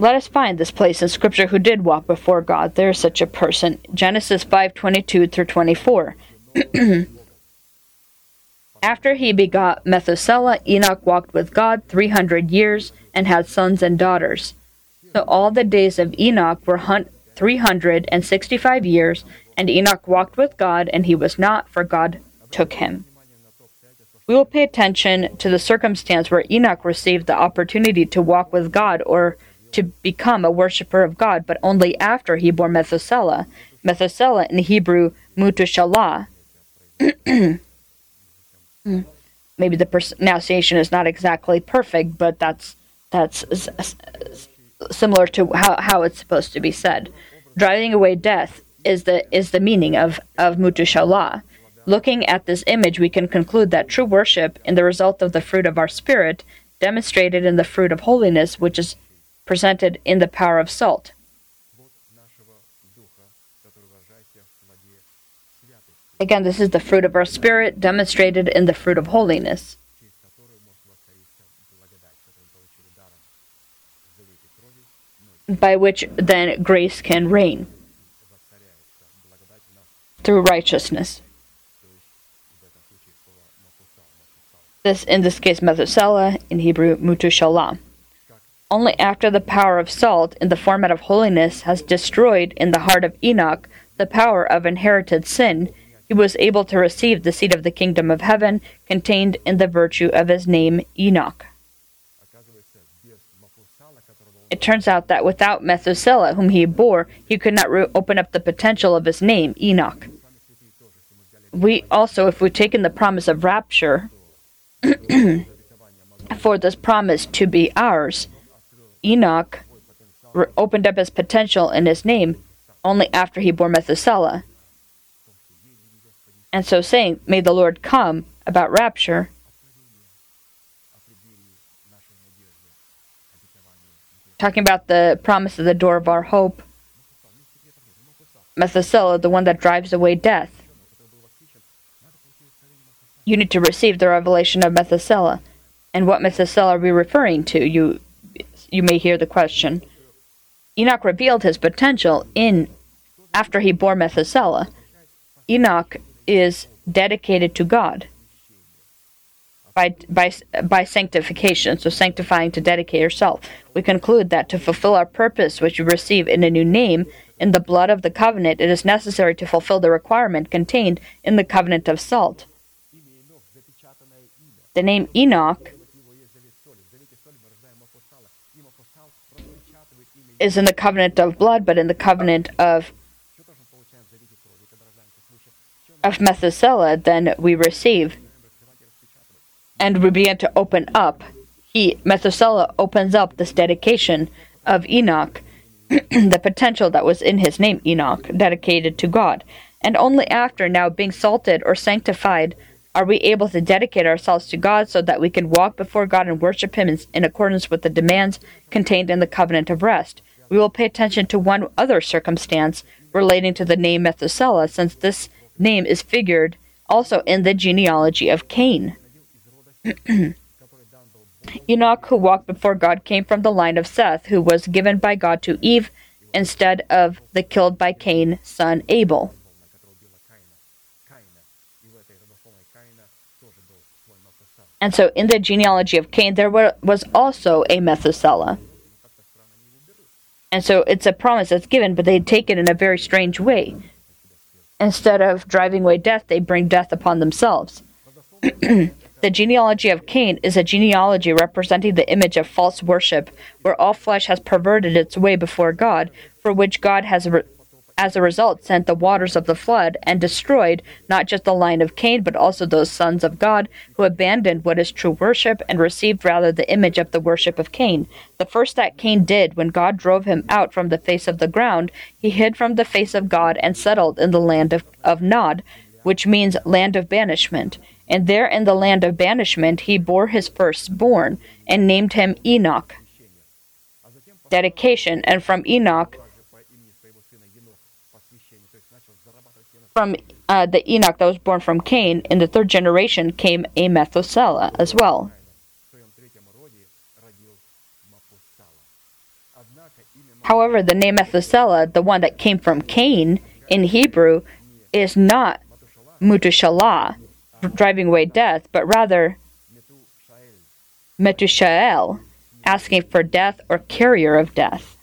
Let us find this place in Scripture who did walk before God. There is such a person. Genesis five twenty two through twenty four. After he begot Methuselah, Enoch walked with God three hundred years and had sons and daughters. So all the days of Enoch were three hundred and sixty five years, and Enoch walked with God, and he was not, for God took him. We will pay attention to the circumstance where Enoch received the opportunity to walk with God or to become a worshiper of God, but only after he bore Methuselah. Methuselah in Hebrew, Mutushalah. Maybe the pronunciation is not exactly perfect, but that's that's similar to how, how it's supposed to be said. Driving away death is the is the meaning of of Mutushalah. Looking at this image, we can conclude that true worship in the result of the fruit of our spirit, demonstrated in the fruit of holiness, which is presented in the power of salt. Again, this is the fruit of our spirit demonstrated in the fruit of holiness. By which then grace can reign through righteousness. This, in this case, Methuselah, in Hebrew, mutushalah. Only after the power of salt in the format of holiness has destroyed in the heart of Enoch the power of inherited sin, he was able to receive the seed of the kingdom of heaven contained in the virtue of his name Enoch. It turns out that without Methuselah, whom he bore, he could not re- open up the potential of his name, Enoch. We also, if we take in the promise of rapture, for this promise to be ours, Enoch opened up his potential in his name only after he bore Methuselah. And so saying, May the Lord come about rapture, talking about the promise of the door of our hope, Methuselah, the one that drives away death. You need to receive the revelation of Methuselah. And what Methuselah are we referring to? You you may hear the question. Enoch revealed his potential in after he bore Methuselah. Enoch is dedicated to God by, by, by sanctification, so sanctifying to dedicate yourself. We conclude that to fulfill our purpose, which we receive in a new name, in the blood of the covenant, it is necessary to fulfill the requirement contained in the covenant of salt. The name Enoch is in the covenant of blood, but in the covenant of of Methuselah, then we receive and we begin to open up. He Methuselah opens up this dedication of Enoch, the potential that was in his name Enoch, dedicated to God. And only after now being salted or sanctified are we able to dedicate ourselves to God so that we can walk before God and worship Him in, in accordance with the demands contained in the covenant of rest. We will pay attention to one other circumstance relating to the name Methuselah, since this name is figured also in the genealogy of Cain. Enoch, who walked before God, came from the line of Seth, who was given by God to Eve instead of the killed by Cain son Abel. And so, in the genealogy of Cain, there was also a Methuselah. And so, it's a promise that's given, but they take it in a very strange way. Instead of driving away death, they bring death upon themselves. the genealogy of Cain is a genealogy representing the image of false worship, where all flesh has perverted its way before God, for which God has, re- as a result, sent the waters of the flood and destroyed not just the line of Cain, but also those sons of God who abandoned what is true worship and received rather the image of the worship of Cain. The first that Cain did when God drove him out from the face of the ground, he hid from the face of God and settled in the land of, of Nod, which means land of banishment. And there in the land of banishment he bore his firstborn and named him Enoch. Dedication, and from Enoch, from uh, the Enoch that was born from Cain, in the third generation came a Methuselah as well. However, the name Methuselah, the one that came from Cain in Hebrew, is not Mutushalah, driving away death, but rather Metushael, asking for death or carrier of death.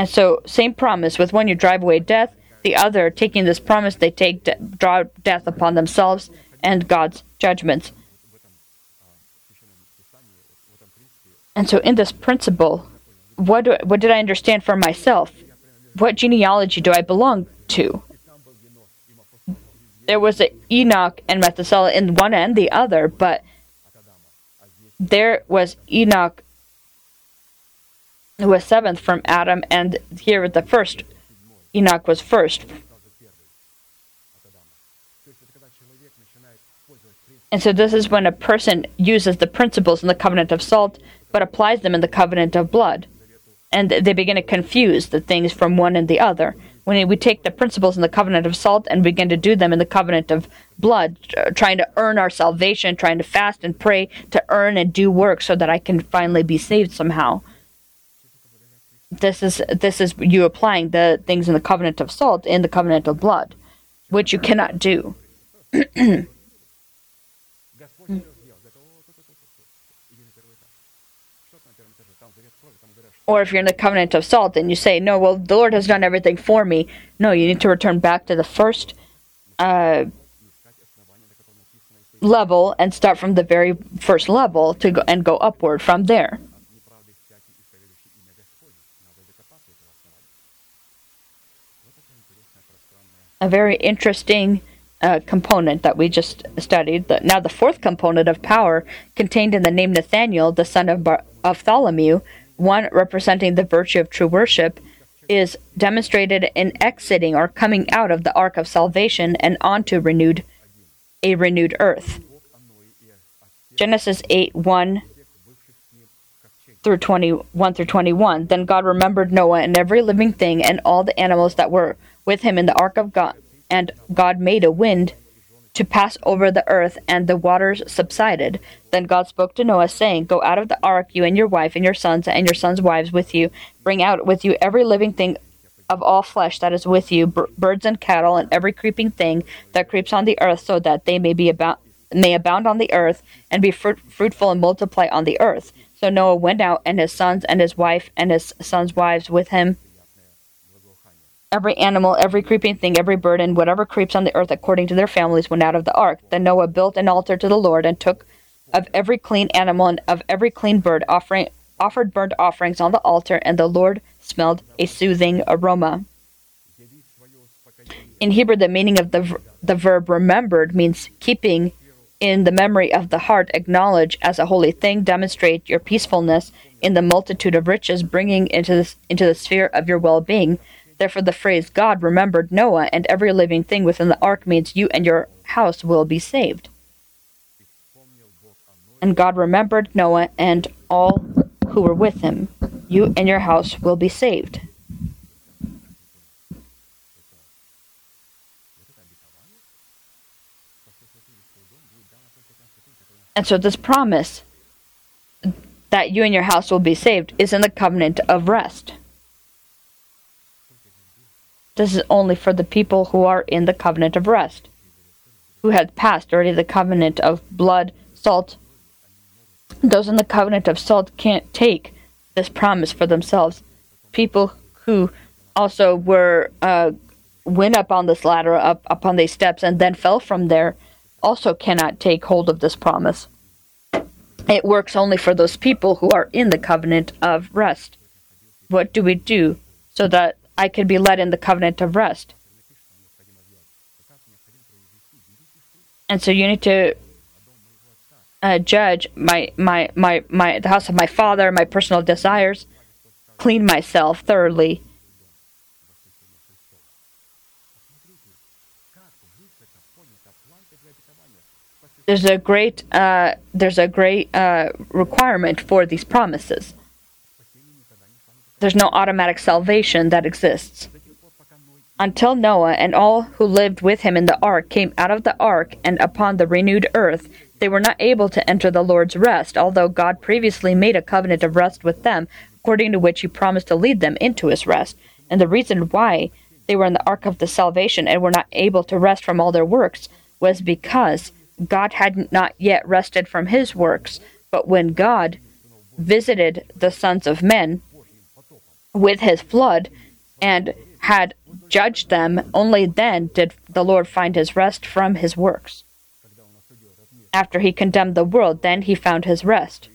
And so, same promise with one you drive away death, the other taking this promise they take de- draw death upon themselves and God's judgments. And so, in this principle, what what did I understand for myself? What genealogy do I belong to? There was Enoch and Methuselah in one and the other, but there was Enoch was seventh from Adam, and here the first Enoch was first. And so this is when a person uses the principles in the covenant of salt, but applies them in the covenant of blood. And they begin to confuse the things from one and the other. when we take the principles in the covenant of salt and begin to do them in the covenant of blood, uh, trying to earn our salvation, trying to fast and pray to earn and do work so that I can finally be saved somehow this is this is you applying the things in the covenant of salt in the covenant of blood, which you cannot do. or if you're in the covenant of salt and you say, "No, well, the Lord has done everything for me." No, you need to return back to the first uh, level and start from the very first level to go and go upward from there. A very interesting uh, component that we just studied. The, now, the fourth component of power contained in the name Nathaniel, the son of of Tholomew, one representing the virtue of true worship, is demonstrated in exiting or coming out of the ark of salvation and onto renewed a renewed earth. Genesis 8 1 through 21 through 21. Then God remembered Noah and every living thing and all the animals that were with him in the ark of God. And God made a wind to pass over the earth, and the waters subsided. Then God spoke to Noah, saying, Go out of the ark, you and your wife, and your sons, and your sons' wives with you. Bring out with you every living thing of all flesh that is with you, b- birds and cattle, and every creeping thing that creeps on the earth, so that they may be about may abound on the earth, and be fruit- fruitful and multiply on the earth. So Noah went out, and his sons, and his wife, and his sons' wives with him. Every animal, every creeping thing, every bird, and whatever creeps on the earth according to their families went out of the ark. Then Noah built an altar to the Lord, and took of every clean animal and of every clean bird, offering offered burnt offerings on the altar, and the Lord smelled a soothing aroma. In Hebrew, the meaning of the the verb "remembered" means keeping in the memory of the heart, acknowledge as a holy thing, demonstrate your peacefulness in the multitude of riches, bringing into into the sphere of your well-being. Therefore, the phrase "God remembered Noah and every living thing within the ark" means you and your house will be saved. And God remembered Noah and all who were with him. You and your house will be saved. And so, this promise that you and your house will be saved is in the covenant of rest. This is only for the people who are in the covenant of rest, who had passed already the covenant of blood, salt. Those in the covenant of salt can't take this promise for themselves. People who also were uh, went up on this ladder, up upon these steps, and then fell from there, also cannot take hold of this promise. It works only for those people who are in the covenant of rest. What do we do so that I can be led in the covenant of rest? And so you need to uh, judge my, my, my, my, the house of my father, my personal desires, clean myself thoroughly. There's a great, uh, there's a great uh, requirement for these promises. There's no automatic salvation that exists. Until Noah and all who lived with him in the ark came out of the ark and upon the renewed earth, they were not able to enter the Lord's rest, although God previously made a covenant of rest with them, according to which he promised to lead them into his rest. And the reason why they were in the ark of the salvation and were not able to rest from all their works was because God had not yet rested from his works. But when God visited the sons of men with his flood and had judged them, only then did the Lord find his rest from his works. After he condemned the world, then he found his rest.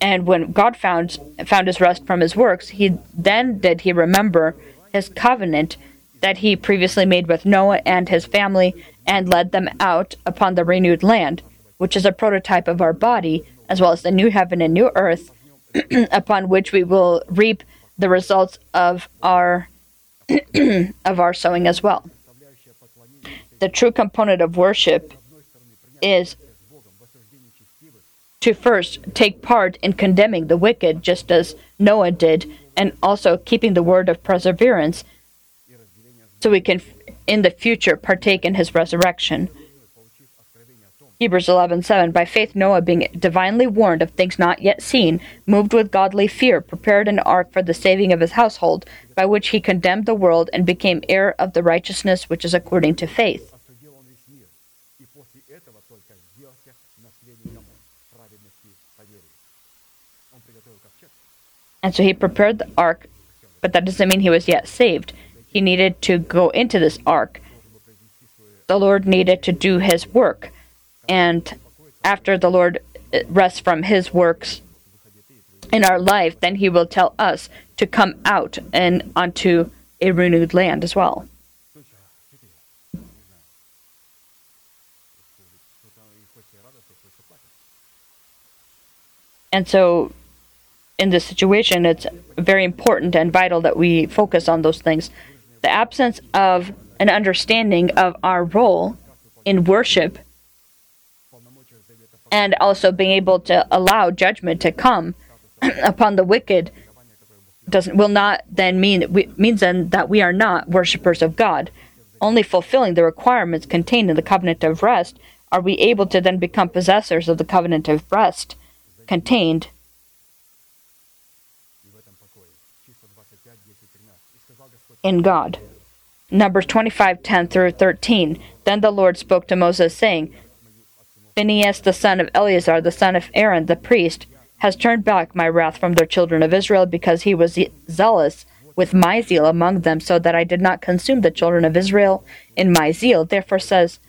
And when God found found his rest from his works, he then did he remember his covenant that he previously made with Noah and his family and led them out upon the renewed land, which is a prototype of our body, as well as the new heaven and new earth, upon which we will reap the results of our of our sowing as well. The true component of worship is to first take part in condemning the wicked, just as Noah did, and also keeping the word of perseverance so we can in the future partake in his resurrection. Hebrews 11:7 By faith Noah being divinely warned of things not yet seen moved with godly fear prepared an ark for the saving of his household by which he condemned the world and became heir of the righteousness which is according to faith. And so he prepared the ark but that doesn't mean he was yet saved. He needed to go into this ark. The Lord needed to do his work. And after the Lord rests from his works in our life, then he will tell us to come out and onto a renewed land as well. And so in this situation, it's very important and vital that we focus on those things. The absence of an understanding of our role in worship and also being able to allow judgment to come upon the wicked doesn't will not then mean we, means then that we are not worshippers of God. Only fulfilling the requirements contained in the covenant of rest are we able to then become possessors of the covenant of rest contained. In God. Numbers 25 10 through 13. Then the Lord spoke to Moses, saying, Phinehas, the son of Eleazar, the son of Aaron, the priest, has turned back my wrath from the children of Israel because he was zealous with my zeal among them, so that I did not consume the children of Israel in my zeal. Therefore says,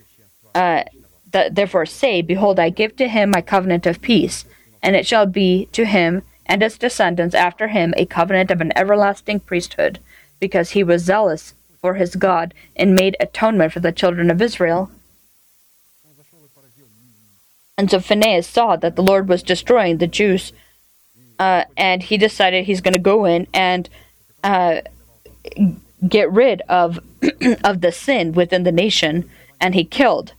uh, th- therefore say, Behold, I give to him my covenant of peace, and it shall be to him and his descendants after him a covenant of an everlasting priesthood, because he was zealous for his God and made atonement for the children of Israel. And so Phineas saw that the Lord was destroying the Jews, uh, and he decided he's going to go in and uh, get rid of of the sin within the nation, and he killed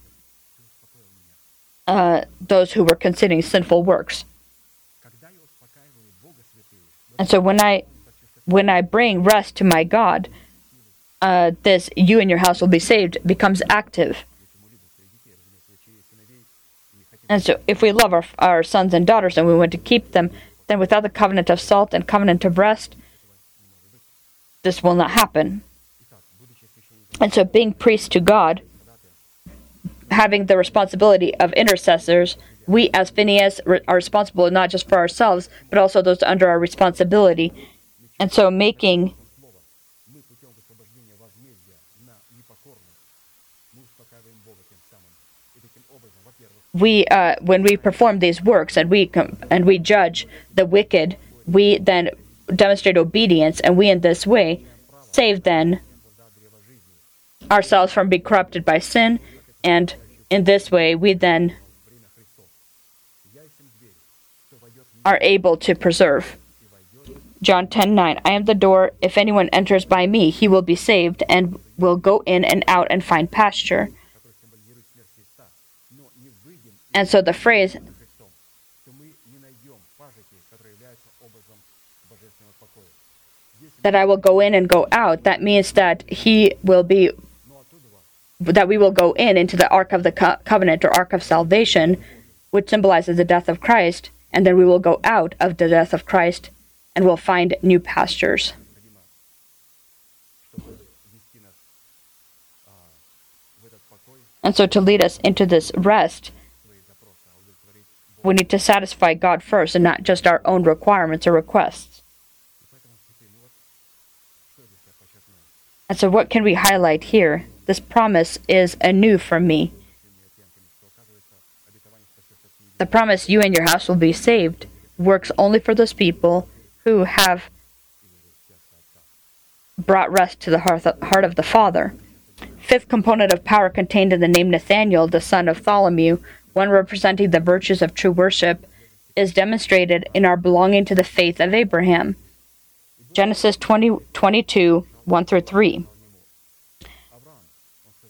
uh, those who were considering sinful works. And so when I when I bring rest to my God, uh, this "you and your house will be saved" becomes active. And so if we love our, our sons and daughters and we want to keep them, then without the covenant of salt and covenant of rest, this will not happen. And so being priests to God, having the responsibility of intercessors, we as Phineas are responsible not just for ourselves, but also those under our responsibility. And so making we uh, when we perform these works and we com- and we judge the wicked, we then demonstrate obedience, and we in this way save then ourselves from being corrupted by sin, and in this way we then are able to preserve. John 10:9 I am the door if anyone enters by me he will be saved and will go in and out and find pasture. And so the phrase that I will go in and go out, that means that he will be that we will go in into the ark of the co- covenant or ark of salvation, which symbolizes the death of Christ, and then we will go out of the death of Christ and will find new pastures. And so to lead us into this rest, we need to satisfy God first and not just our own requirements or requests. And so, what can we highlight here? This promise is anew for me. The promise, you and your house will be saved, works only for those people who have brought rest to the heart of the Father. Fifth component of power contained in the name Nathaniel, the son of Tholomew, one representing the virtues of true worship, is demonstrated in our belonging to the faith of Abraham. Genesis 20, 22, 1 through 3.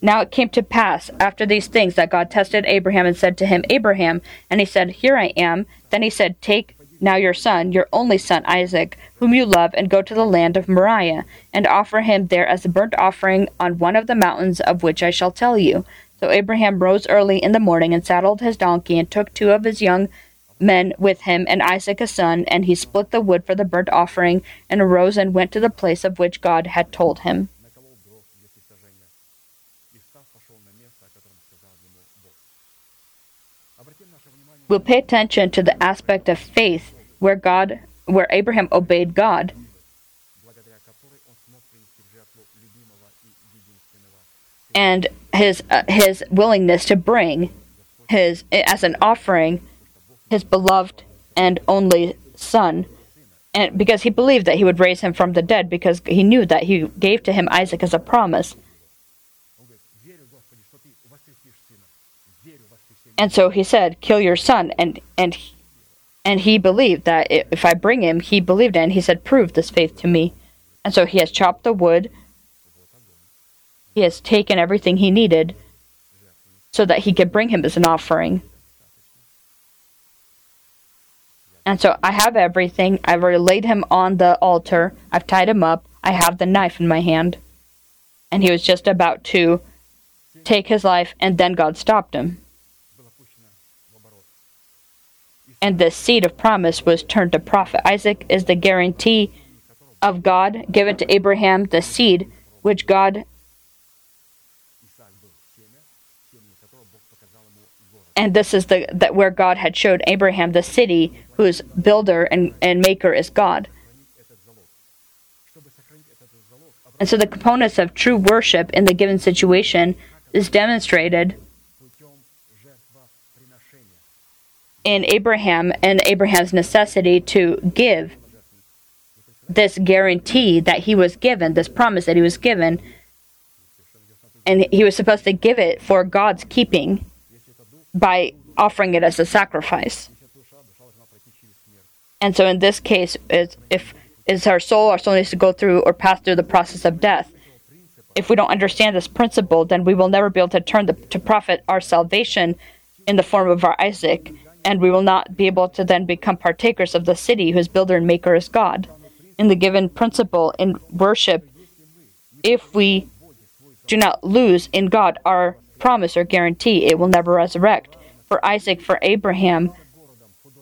Now it came to pass after these things that God tested Abraham and said to him, Abraham, and he said, Here I am. Then he said, Take now your son, your only son Isaac, whom you love, and go to the land of Moriah, and offer him there as a burnt offering on one of the mountains of which I shall tell you. So Abraham rose early in the morning and saddled his donkey and took two of his young men with him and Isaac his son, and he split the wood for the burnt offering and arose and went to the place of which God had told him. We'll pay attention to the aspect of faith where God where Abraham obeyed God. and his uh, his willingness to bring his as an offering his beloved and only son. And because he believed that he would raise him from the dead because he knew that he gave to him Isaac as a promise. And so he said kill your son. And and and he believed that if I bring him he believed it. and he said prove this faith to me. And so he has chopped the wood he has taken everything he needed so that he could bring him as an offering. And so I have everything. I've already laid him on the altar. I've tied him up. I have the knife in my hand. And he was just about to take his life, and then God stopped him. And the seed of promise was turned to profit. Isaac is the guarantee of God given to Abraham, the seed which God and this is the that where God had showed Abraham the city whose builder and, and maker is God. And so the components of true worship in the given situation is demonstrated in Abraham and Abraham's necessity to give this guarantee that he was given, this promise that he was given, and he was supposed to give it for God's keeping by offering it as a sacrifice. And so in this case, if is our soul, our soul needs to go through or pass through the process of death. If we don't understand this principle, then we will never be able to turn the, to profit our salvation in the form of our Isaac, and we will not be able to then become partakers of the city whose builder and maker is God. In the given principle in worship, if we do not lose in God our promise or guarantee it will never resurrect. For Isaac, for Abraham,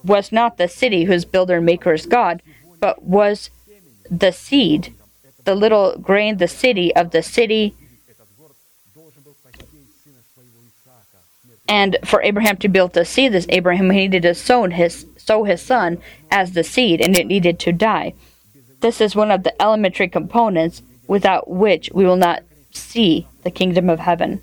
was not the city whose builder and maker is God, but was the seed, the little grain, the city of the city. And for Abraham to be able to see this, Abraham needed to sow his, sow his son as the seed, and it needed to die. This is one of the elementary components without which we will not see the kingdom of heaven.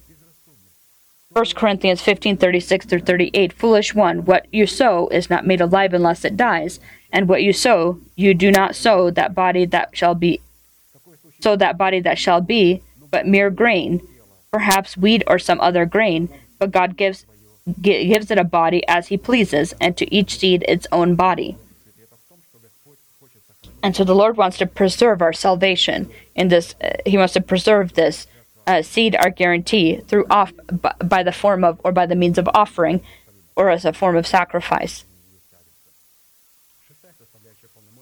1 Corinthians 15:36 through 38 Foolish one what you sow is not made alive unless it dies and what you sow you do not sow that body that shall be sow that body that shall be but mere grain perhaps wheat or some other grain but God gives gives it a body as he pleases and to each seed its own body and so the Lord wants to preserve our salvation in this. Uh, he wants to preserve this uh, seed, our guarantee, through off by, by the form of or by the means of offering, or as a form of sacrifice.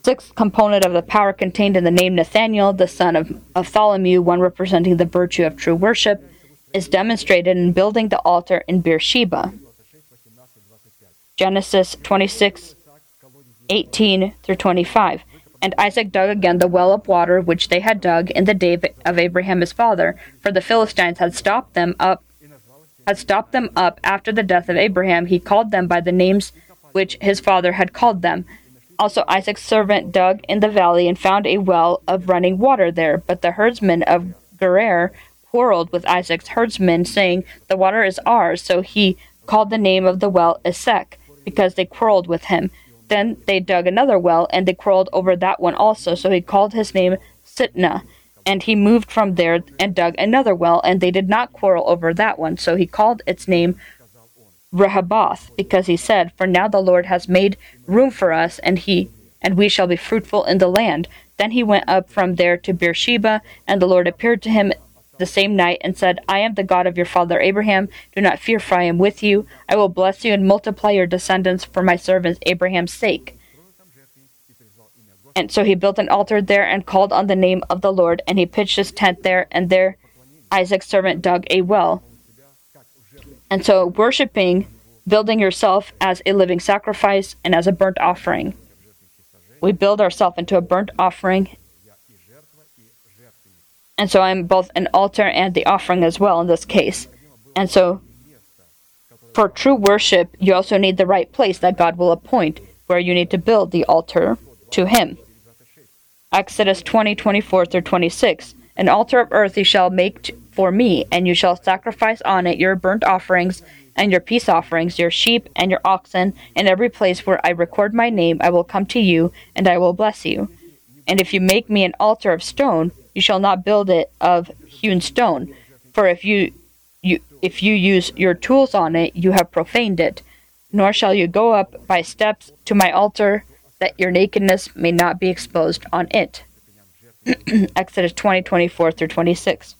Sixth component of the power contained in the name Nathaniel, the son of, of one representing the virtue of true worship, is demonstrated in building the altar in Beersheba. Genesis 26, 18 through 25. And Isaac dug again the well of water which they had dug in the day of Abraham his father, for the Philistines had stopped them up had stopped them up after the death of Abraham. He called them by the names which his father had called them. Also Isaac's servant dug in the valley and found a well of running water there. But the herdsmen of Gerar quarreled with Isaac's herdsmen, saying, The water is ours. So he called the name of the well Esek, because they quarreled with him. Then they dug another well, and they quarreled over that one also. So he called his name Sitnah. And he moved from there and dug another well, and they did not quarrel over that one. So he called its name Rehoboth, because he said, For now the Lord has made room for us, and he and we shall be fruitful in the land. Then he went up from there to Beersheba, and the Lord appeared to him the same night and said, I am the God of your father Abraham. Do not fear, for I am with you. I will bless you and multiply your descendants for my servant Abraham's sake. And so he built an altar there and called on the name of the Lord, and he pitched his tent there, and there Isaac's servant dug a well. And so worshiping, building yourself as a living sacrifice and as a burnt offering. We build ourselves into a burnt offering. And so I'm both an altar and the offering as well in this case. And so for true worship, you also need the right place that God will appoint where you need to build the altar to Him. Exodus 20 24 through 26. An altar of earth you shall make for me, and you shall sacrifice on it your burnt offerings and your peace offerings, your sheep and your oxen, and every place where I record my name, I will come to you, and I will bless you. And if you make me an altar of stone, you shall not build it of hewn stone, for if you, you if you use your tools on it, you have profaned it. Nor shall you go up by steps to my altar, that your nakedness may not be exposed on it. Exodus 20 24 through 26.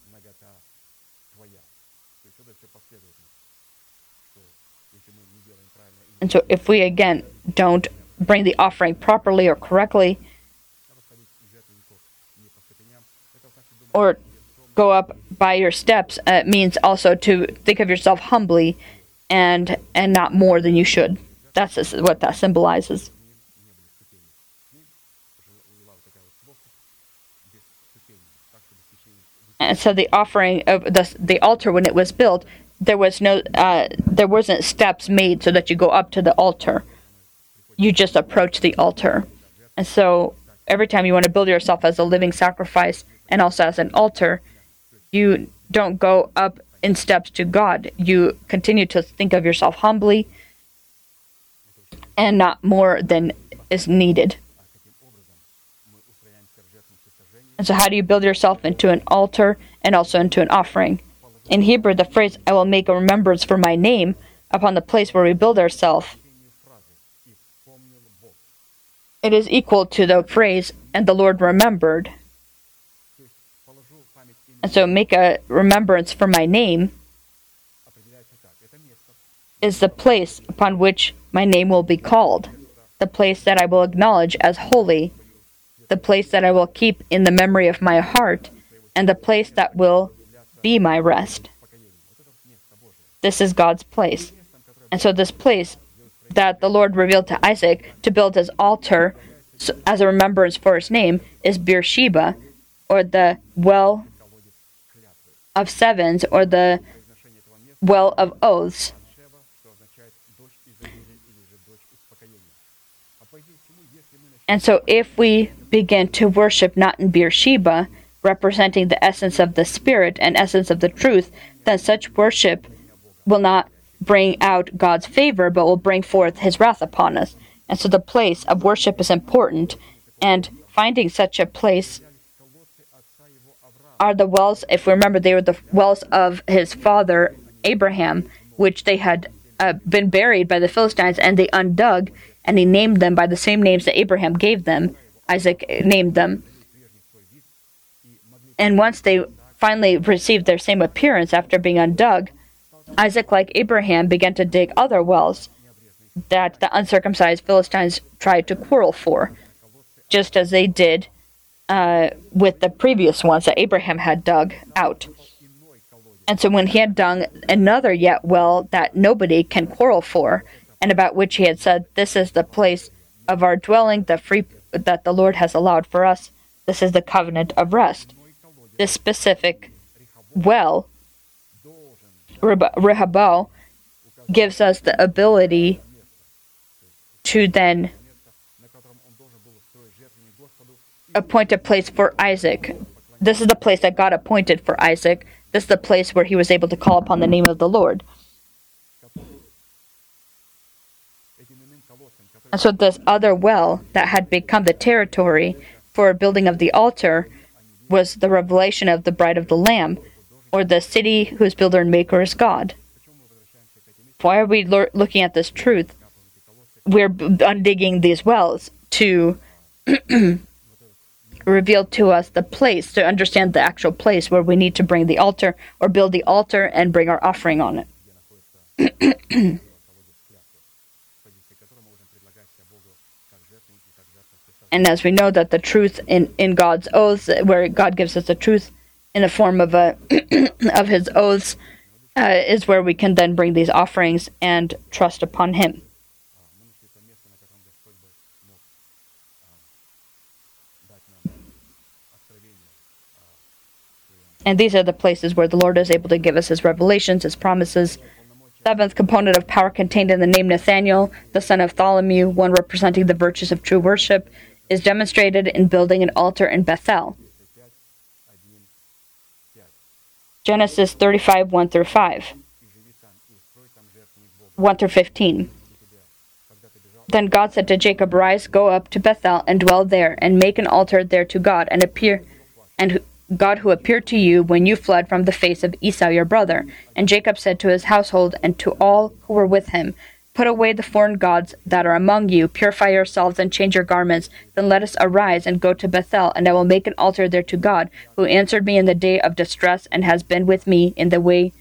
And so, if we again don't bring the offering properly or correctly, or go up by your steps uh, means also to think of yourself humbly and and not more than you should. That's what that symbolizes. And so the offering of the the altar when it was built, there was no uh, there wasn't steps made so that you go up to the altar. You just approach the altar. And so every time you want to build yourself as a living sacrifice, and also as an altar, you don't go up in steps to God. You continue to think of yourself humbly and not more than is needed. And so, how do you build yourself into an altar and also into an offering? In Hebrew, the phrase, I will make a remembrance for my name upon the place where we build ourselves, it is equal to the phrase, and the Lord remembered. And so make a remembrance for my name is the place upon which my name will be called, the place that I will acknowledge as holy, the place that I will keep in the memory of my heart, and the place that will be my rest. This is God's place. And so, this place that the Lord revealed to Isaac to build his altar as a remembrance for his name is Beersheba, or the well of sevens or the well of oaths. And so, if we begin to worship not in Beersheba, representing the essence of the Spirit and essence of the truth, then such worship will not bring out God's favor, but will bring forth his wrath upon us. And so, the place of worship is important, and finding such a place are the wells. If we remember, they were the wells of his father Abraham, which they had uh, been buried by the Philistines, and they undug, and he named them by the same names that Abraham gave them. Isaac named them. And once they finally received their same appearance after being undug, Isaac, like Abraham, began to dig other wells that the uncircumcised Philistines tried to quarrel for, just as they did uh, with the previous ones that Abraham had dug out. And so when he had dug another yet well that nobody can quarrel for, and about which he had said, This is the place of our dwelling, the free that the Lord has allowed for us, this is the covenant of rest. This specific well, Rehoboam, gives us the ability to then appoint a place for Isaac. This is the place that God appointed for Isaac. This is the place where he was able to call upon the name of the Lord. And so, this other well that had become the territory for building of the altar was the revelation of the bride of the Lamb, or the city whose builder and maker is God. Why are we lo- looking at this truth? We're undigging these wells to revealed to us the place to understand the actual place where we need to bring the altar or build the altar and bring our offering on it. and as we know that the truth in, in God's oaths, where God gives us the truth in the form of a of His oaths, uh, is where we can then bring these offerings and trust upon Him. And these are the places where the Lord is able to give us His revelations, His promises. Seventh component of power contained in the name Nathaniel, the son of Tholomew, one representing the virtues of true worship, is demonstrated in building an altar in Bethel. Genesis 35, 1 through 5. 1 through 15. Then God said to Jacob, Rise, go up to Bethel, and dwell there, and make an altar there to God, and appear, and God who appeared to you when you fled from the face of Esau your brother. And Jacob said to his household and to all who were with him, Put away the foreign gods that are among you, purify yourselves, and change your garments. Then let us arise and go to Bethel, and I will make an altar there to God, who answered me in the day of distress, and has been with me in the way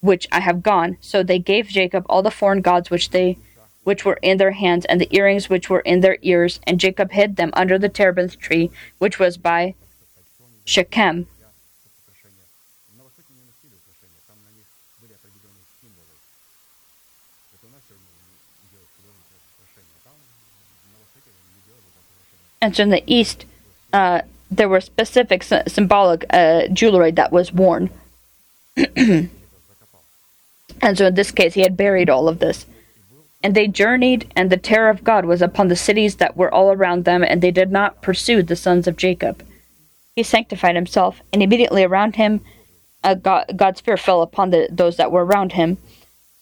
which I have gone. So they gave Jacob all the foreign gods which they which were in their hands, and the earrings which were in their ears, and Jacob hid them under the terebinth tree, which was by Shechem. And so in the east, uh, there were specific symbolic uh, jewelry that was worn. and so in this case, he had buried all of this. And they journeyed, and the terror of God was upon the cities that were all around them, and they did not pursue the sons of Jacob. He sanctified himself, and immediately around him, uh, God, God's fear fell upon the, those that were around him.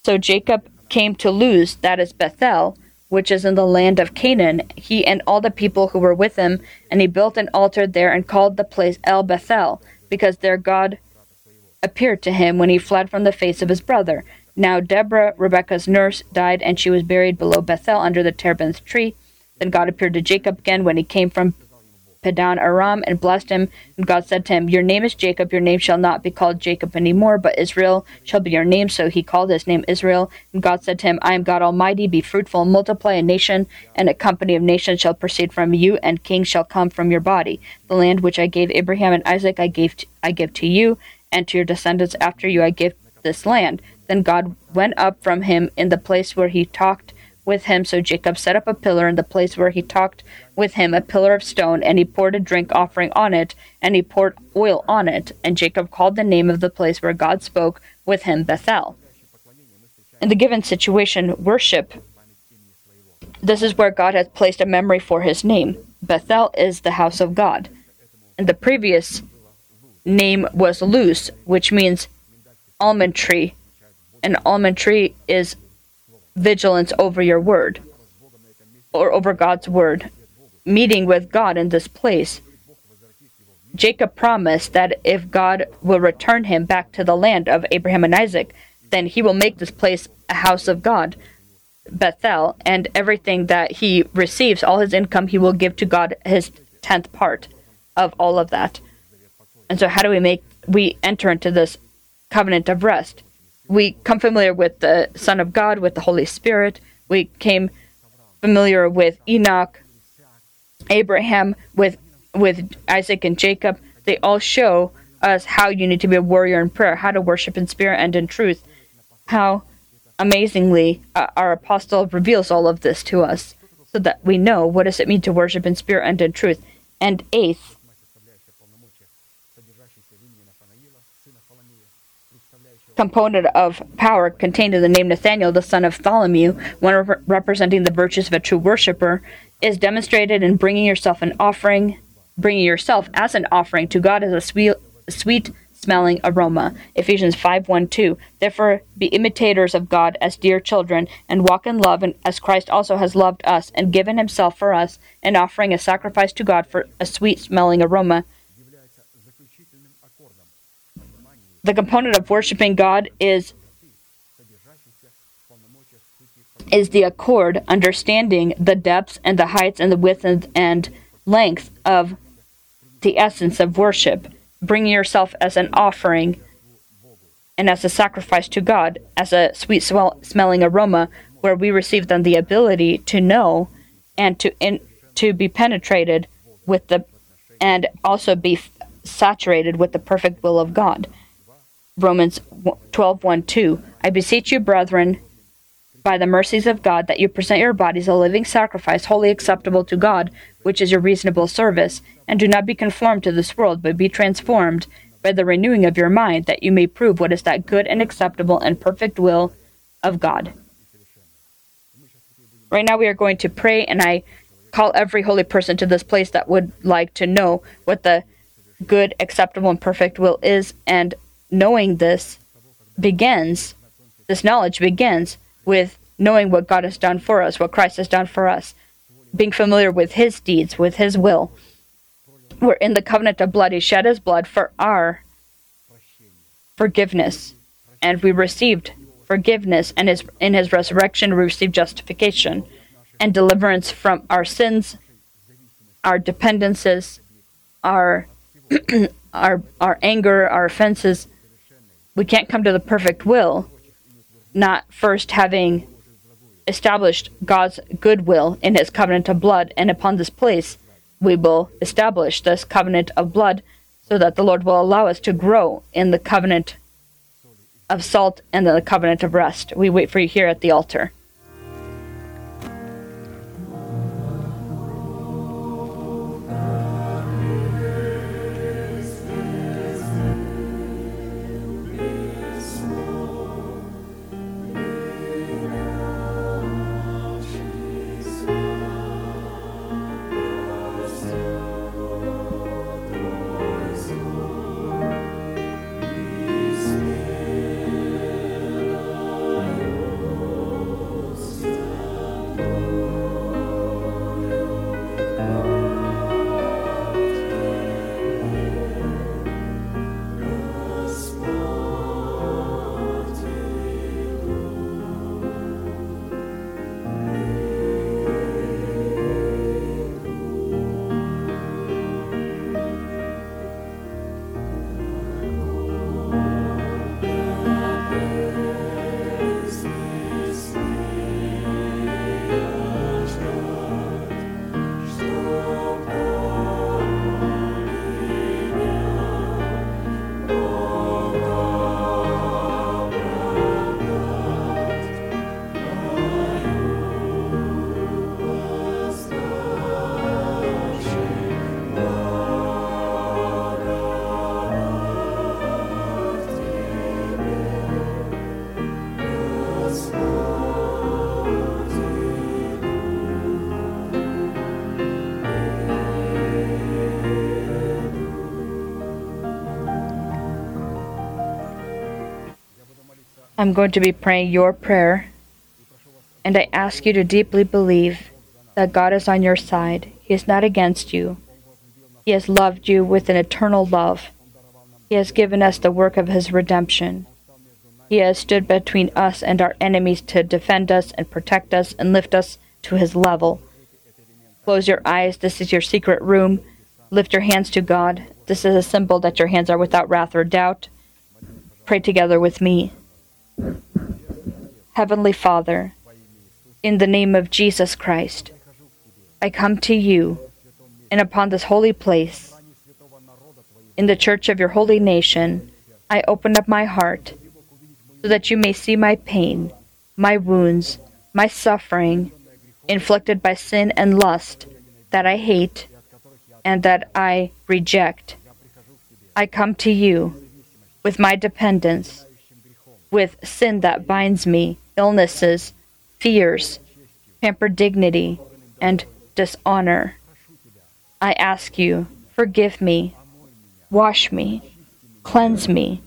So Jacob came to Luz, that is Bethel, which is in the land of Canaan, he and all the people who were with him, and he built an altar there and called the place El Bethel, because there God appeared to him when he fled from the face of his brother. Now Deborah, Rebekah's nurse, died, and she was buried below Bethel under the terebinth tree. Then God appeared to Jacob again when he came from Padan Aram and blessed him. And God said to him, Your name is Jacob, your name shall not be called Jacob any more, but Israel shall be your name. So he called his name Israel. And God said to him, I am God Almighty, be fruitful, and multiply a nation, and a company of nations shall proceed from you, and kings shall come from your body. The land which I gave Abraham and Isaac I gave I give to you, and to your descendants after you I give this land. Then God went up from him in the place where he talked with him. So Jacob set up a pillar in the place where he talked with him, a pillar of stone, and he poured a drink offering on it, and he poured oil on it. And Jacob called the name of the place where God spoke with him Bethel. In the given situation, worship, this is where God has placed a memory for his name. Bethel is the house of God. And the previous name was Luz, which means almond tree. An almond tree is vigilance over your word or over God's word, meeting with God in this place. Jacob promised that if God will return him back to the land of Abraham and Isaac, then he will make this place a house of God, Bethel, and everything that he receives, all his income, he will give to God his tenth part of all of that. And so, how do we make we enter into this covenant of rest? We come familiar with the Son of God, with the Holy Spirit. We came familiar with Enoch, Abraham with with Isaac and Jacob, they all show us how you need to be a warrior in prayer, how to worship in spirit and in truth, how amazingly uh, our apostle reveals all of this to us so that we know what does it mean to worship in spirit and in truth. And eighth, component of power contained in the name Nathaniel, the son of Tholomew, one representing the virtues of a true worshiper, is demonstrated in bringing yourself an offering, bringing yourself as an offering to God as a sweet, sweet smelling aroma. Ephesians 5 1 2. Therefore, be imitators of God as dear children, and walk in love, and as Christ also has loved us, and given himself for us, an offering, a sacrifice to God for a sweet smelling aroma. The component of worshiping God is is the accord, understanding the depths and the heights and the width and, and length of the essence of worship, bringing yourself as an offering and as a sacrifice to God, as a sweet swell, smelling aroma, where we receive then the ability to know and to in, to be penetrated with the and also be f- saturated with the perfect will of God. Romans 12 1 2. I beseech you, brethren, by the mercies of God, that you present your bodies a living sacrifice, wholly acceptable to God, which is your reasonable service, and do not be conformed to this world, but be transformed by the renewing of your mind, that you may prove what is that good and acceptable and perfect will of God. Right now, we are going to pray, and I call every holy person to this place that would like to know what the good, acceptable, and perfect will is. And knowing this begins, this knowledge begins with knowing what God has done for us, what Christ has done for us, being familiar with His deeds, with His will. We're in the covenant of blood. He shed His blood for our forgiveness, and we received forgiveness, and his, in His resurrection, we received justification and deliverance from our sins, our dependences, our our our anger, our offenses. We can't come to the perfect will not first having established God's goodwill in his covenant of blood, and upon this place we will establish this covenant of blood so that the Lord will allow us to grow in the covenant of salt and the covenant of rest. We wait for you here at the altar. I'm going to be praying your prayer, and I ask you to deeply believe that God is on your side. He is not against you. He has loved you with an eternal love. He has given us the work of His redemption. He has stood between us and our enemies to defend us and protect us and lift us to His level. Close your eyes. This is your secret room. Lift your hands to God. This is a symbol that your hands are without wrath or doubt. Pray together with me. Heavenly Father, in the name of Jesus Christ, I come to you and upon this holy place, in the church of your holy nation, I open up my heart so that you may see my pain, my wounds, my suffering, inflicted by sin and lust that I hate and that I reject. I come to you with my dependence with sin that binds me, illnesses, fears, pampered dignity, and dishonor. I ask you, forgive me, wash me, cleanse me,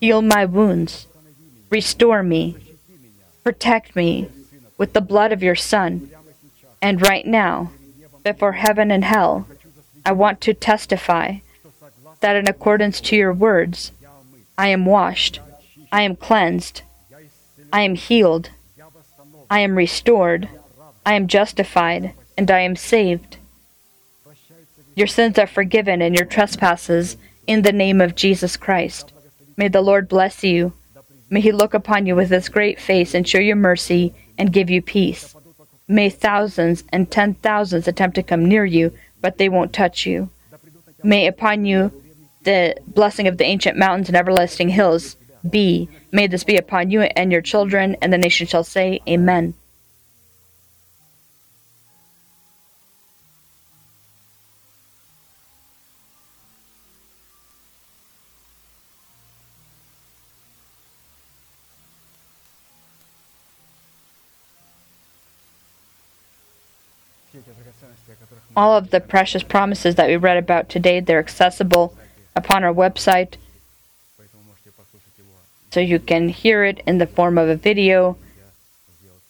heal my wounds, restore me, protect me with the blood of your Son. And right now, before heaven and hell, I want to testify that in accordance to your words, I am washed I am cleansed. I am healed. I am restored. I am justified. And I am saved. Your sins are forgiven and your trespasses in the name of Jesus Christ. May the Lord bless you. May he look upon you with his great face and show you mercy and give you peace. May thousands and ten thousands attempt to come near you, but they won't touch you. May upon you the blessing of the ancient mountains and everlasting hills be May this be upon you and your children, and the nation shall say, Amen. All of the precious promises that we read about today, they're accessible upon our website so you can hear it in the form of a video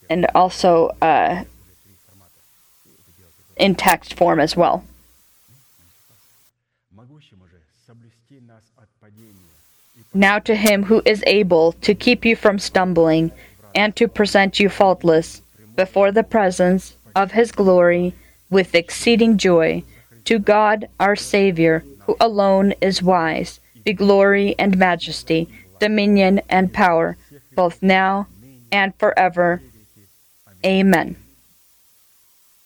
and also uh, in text form as well. Now to him who is able to keep you from stumbling and to present you faultless before the presence of his glory with exceeding joy, to God our Savior, who alone is wise, be glory and majesty, dominion and power, both now and forever. Amen.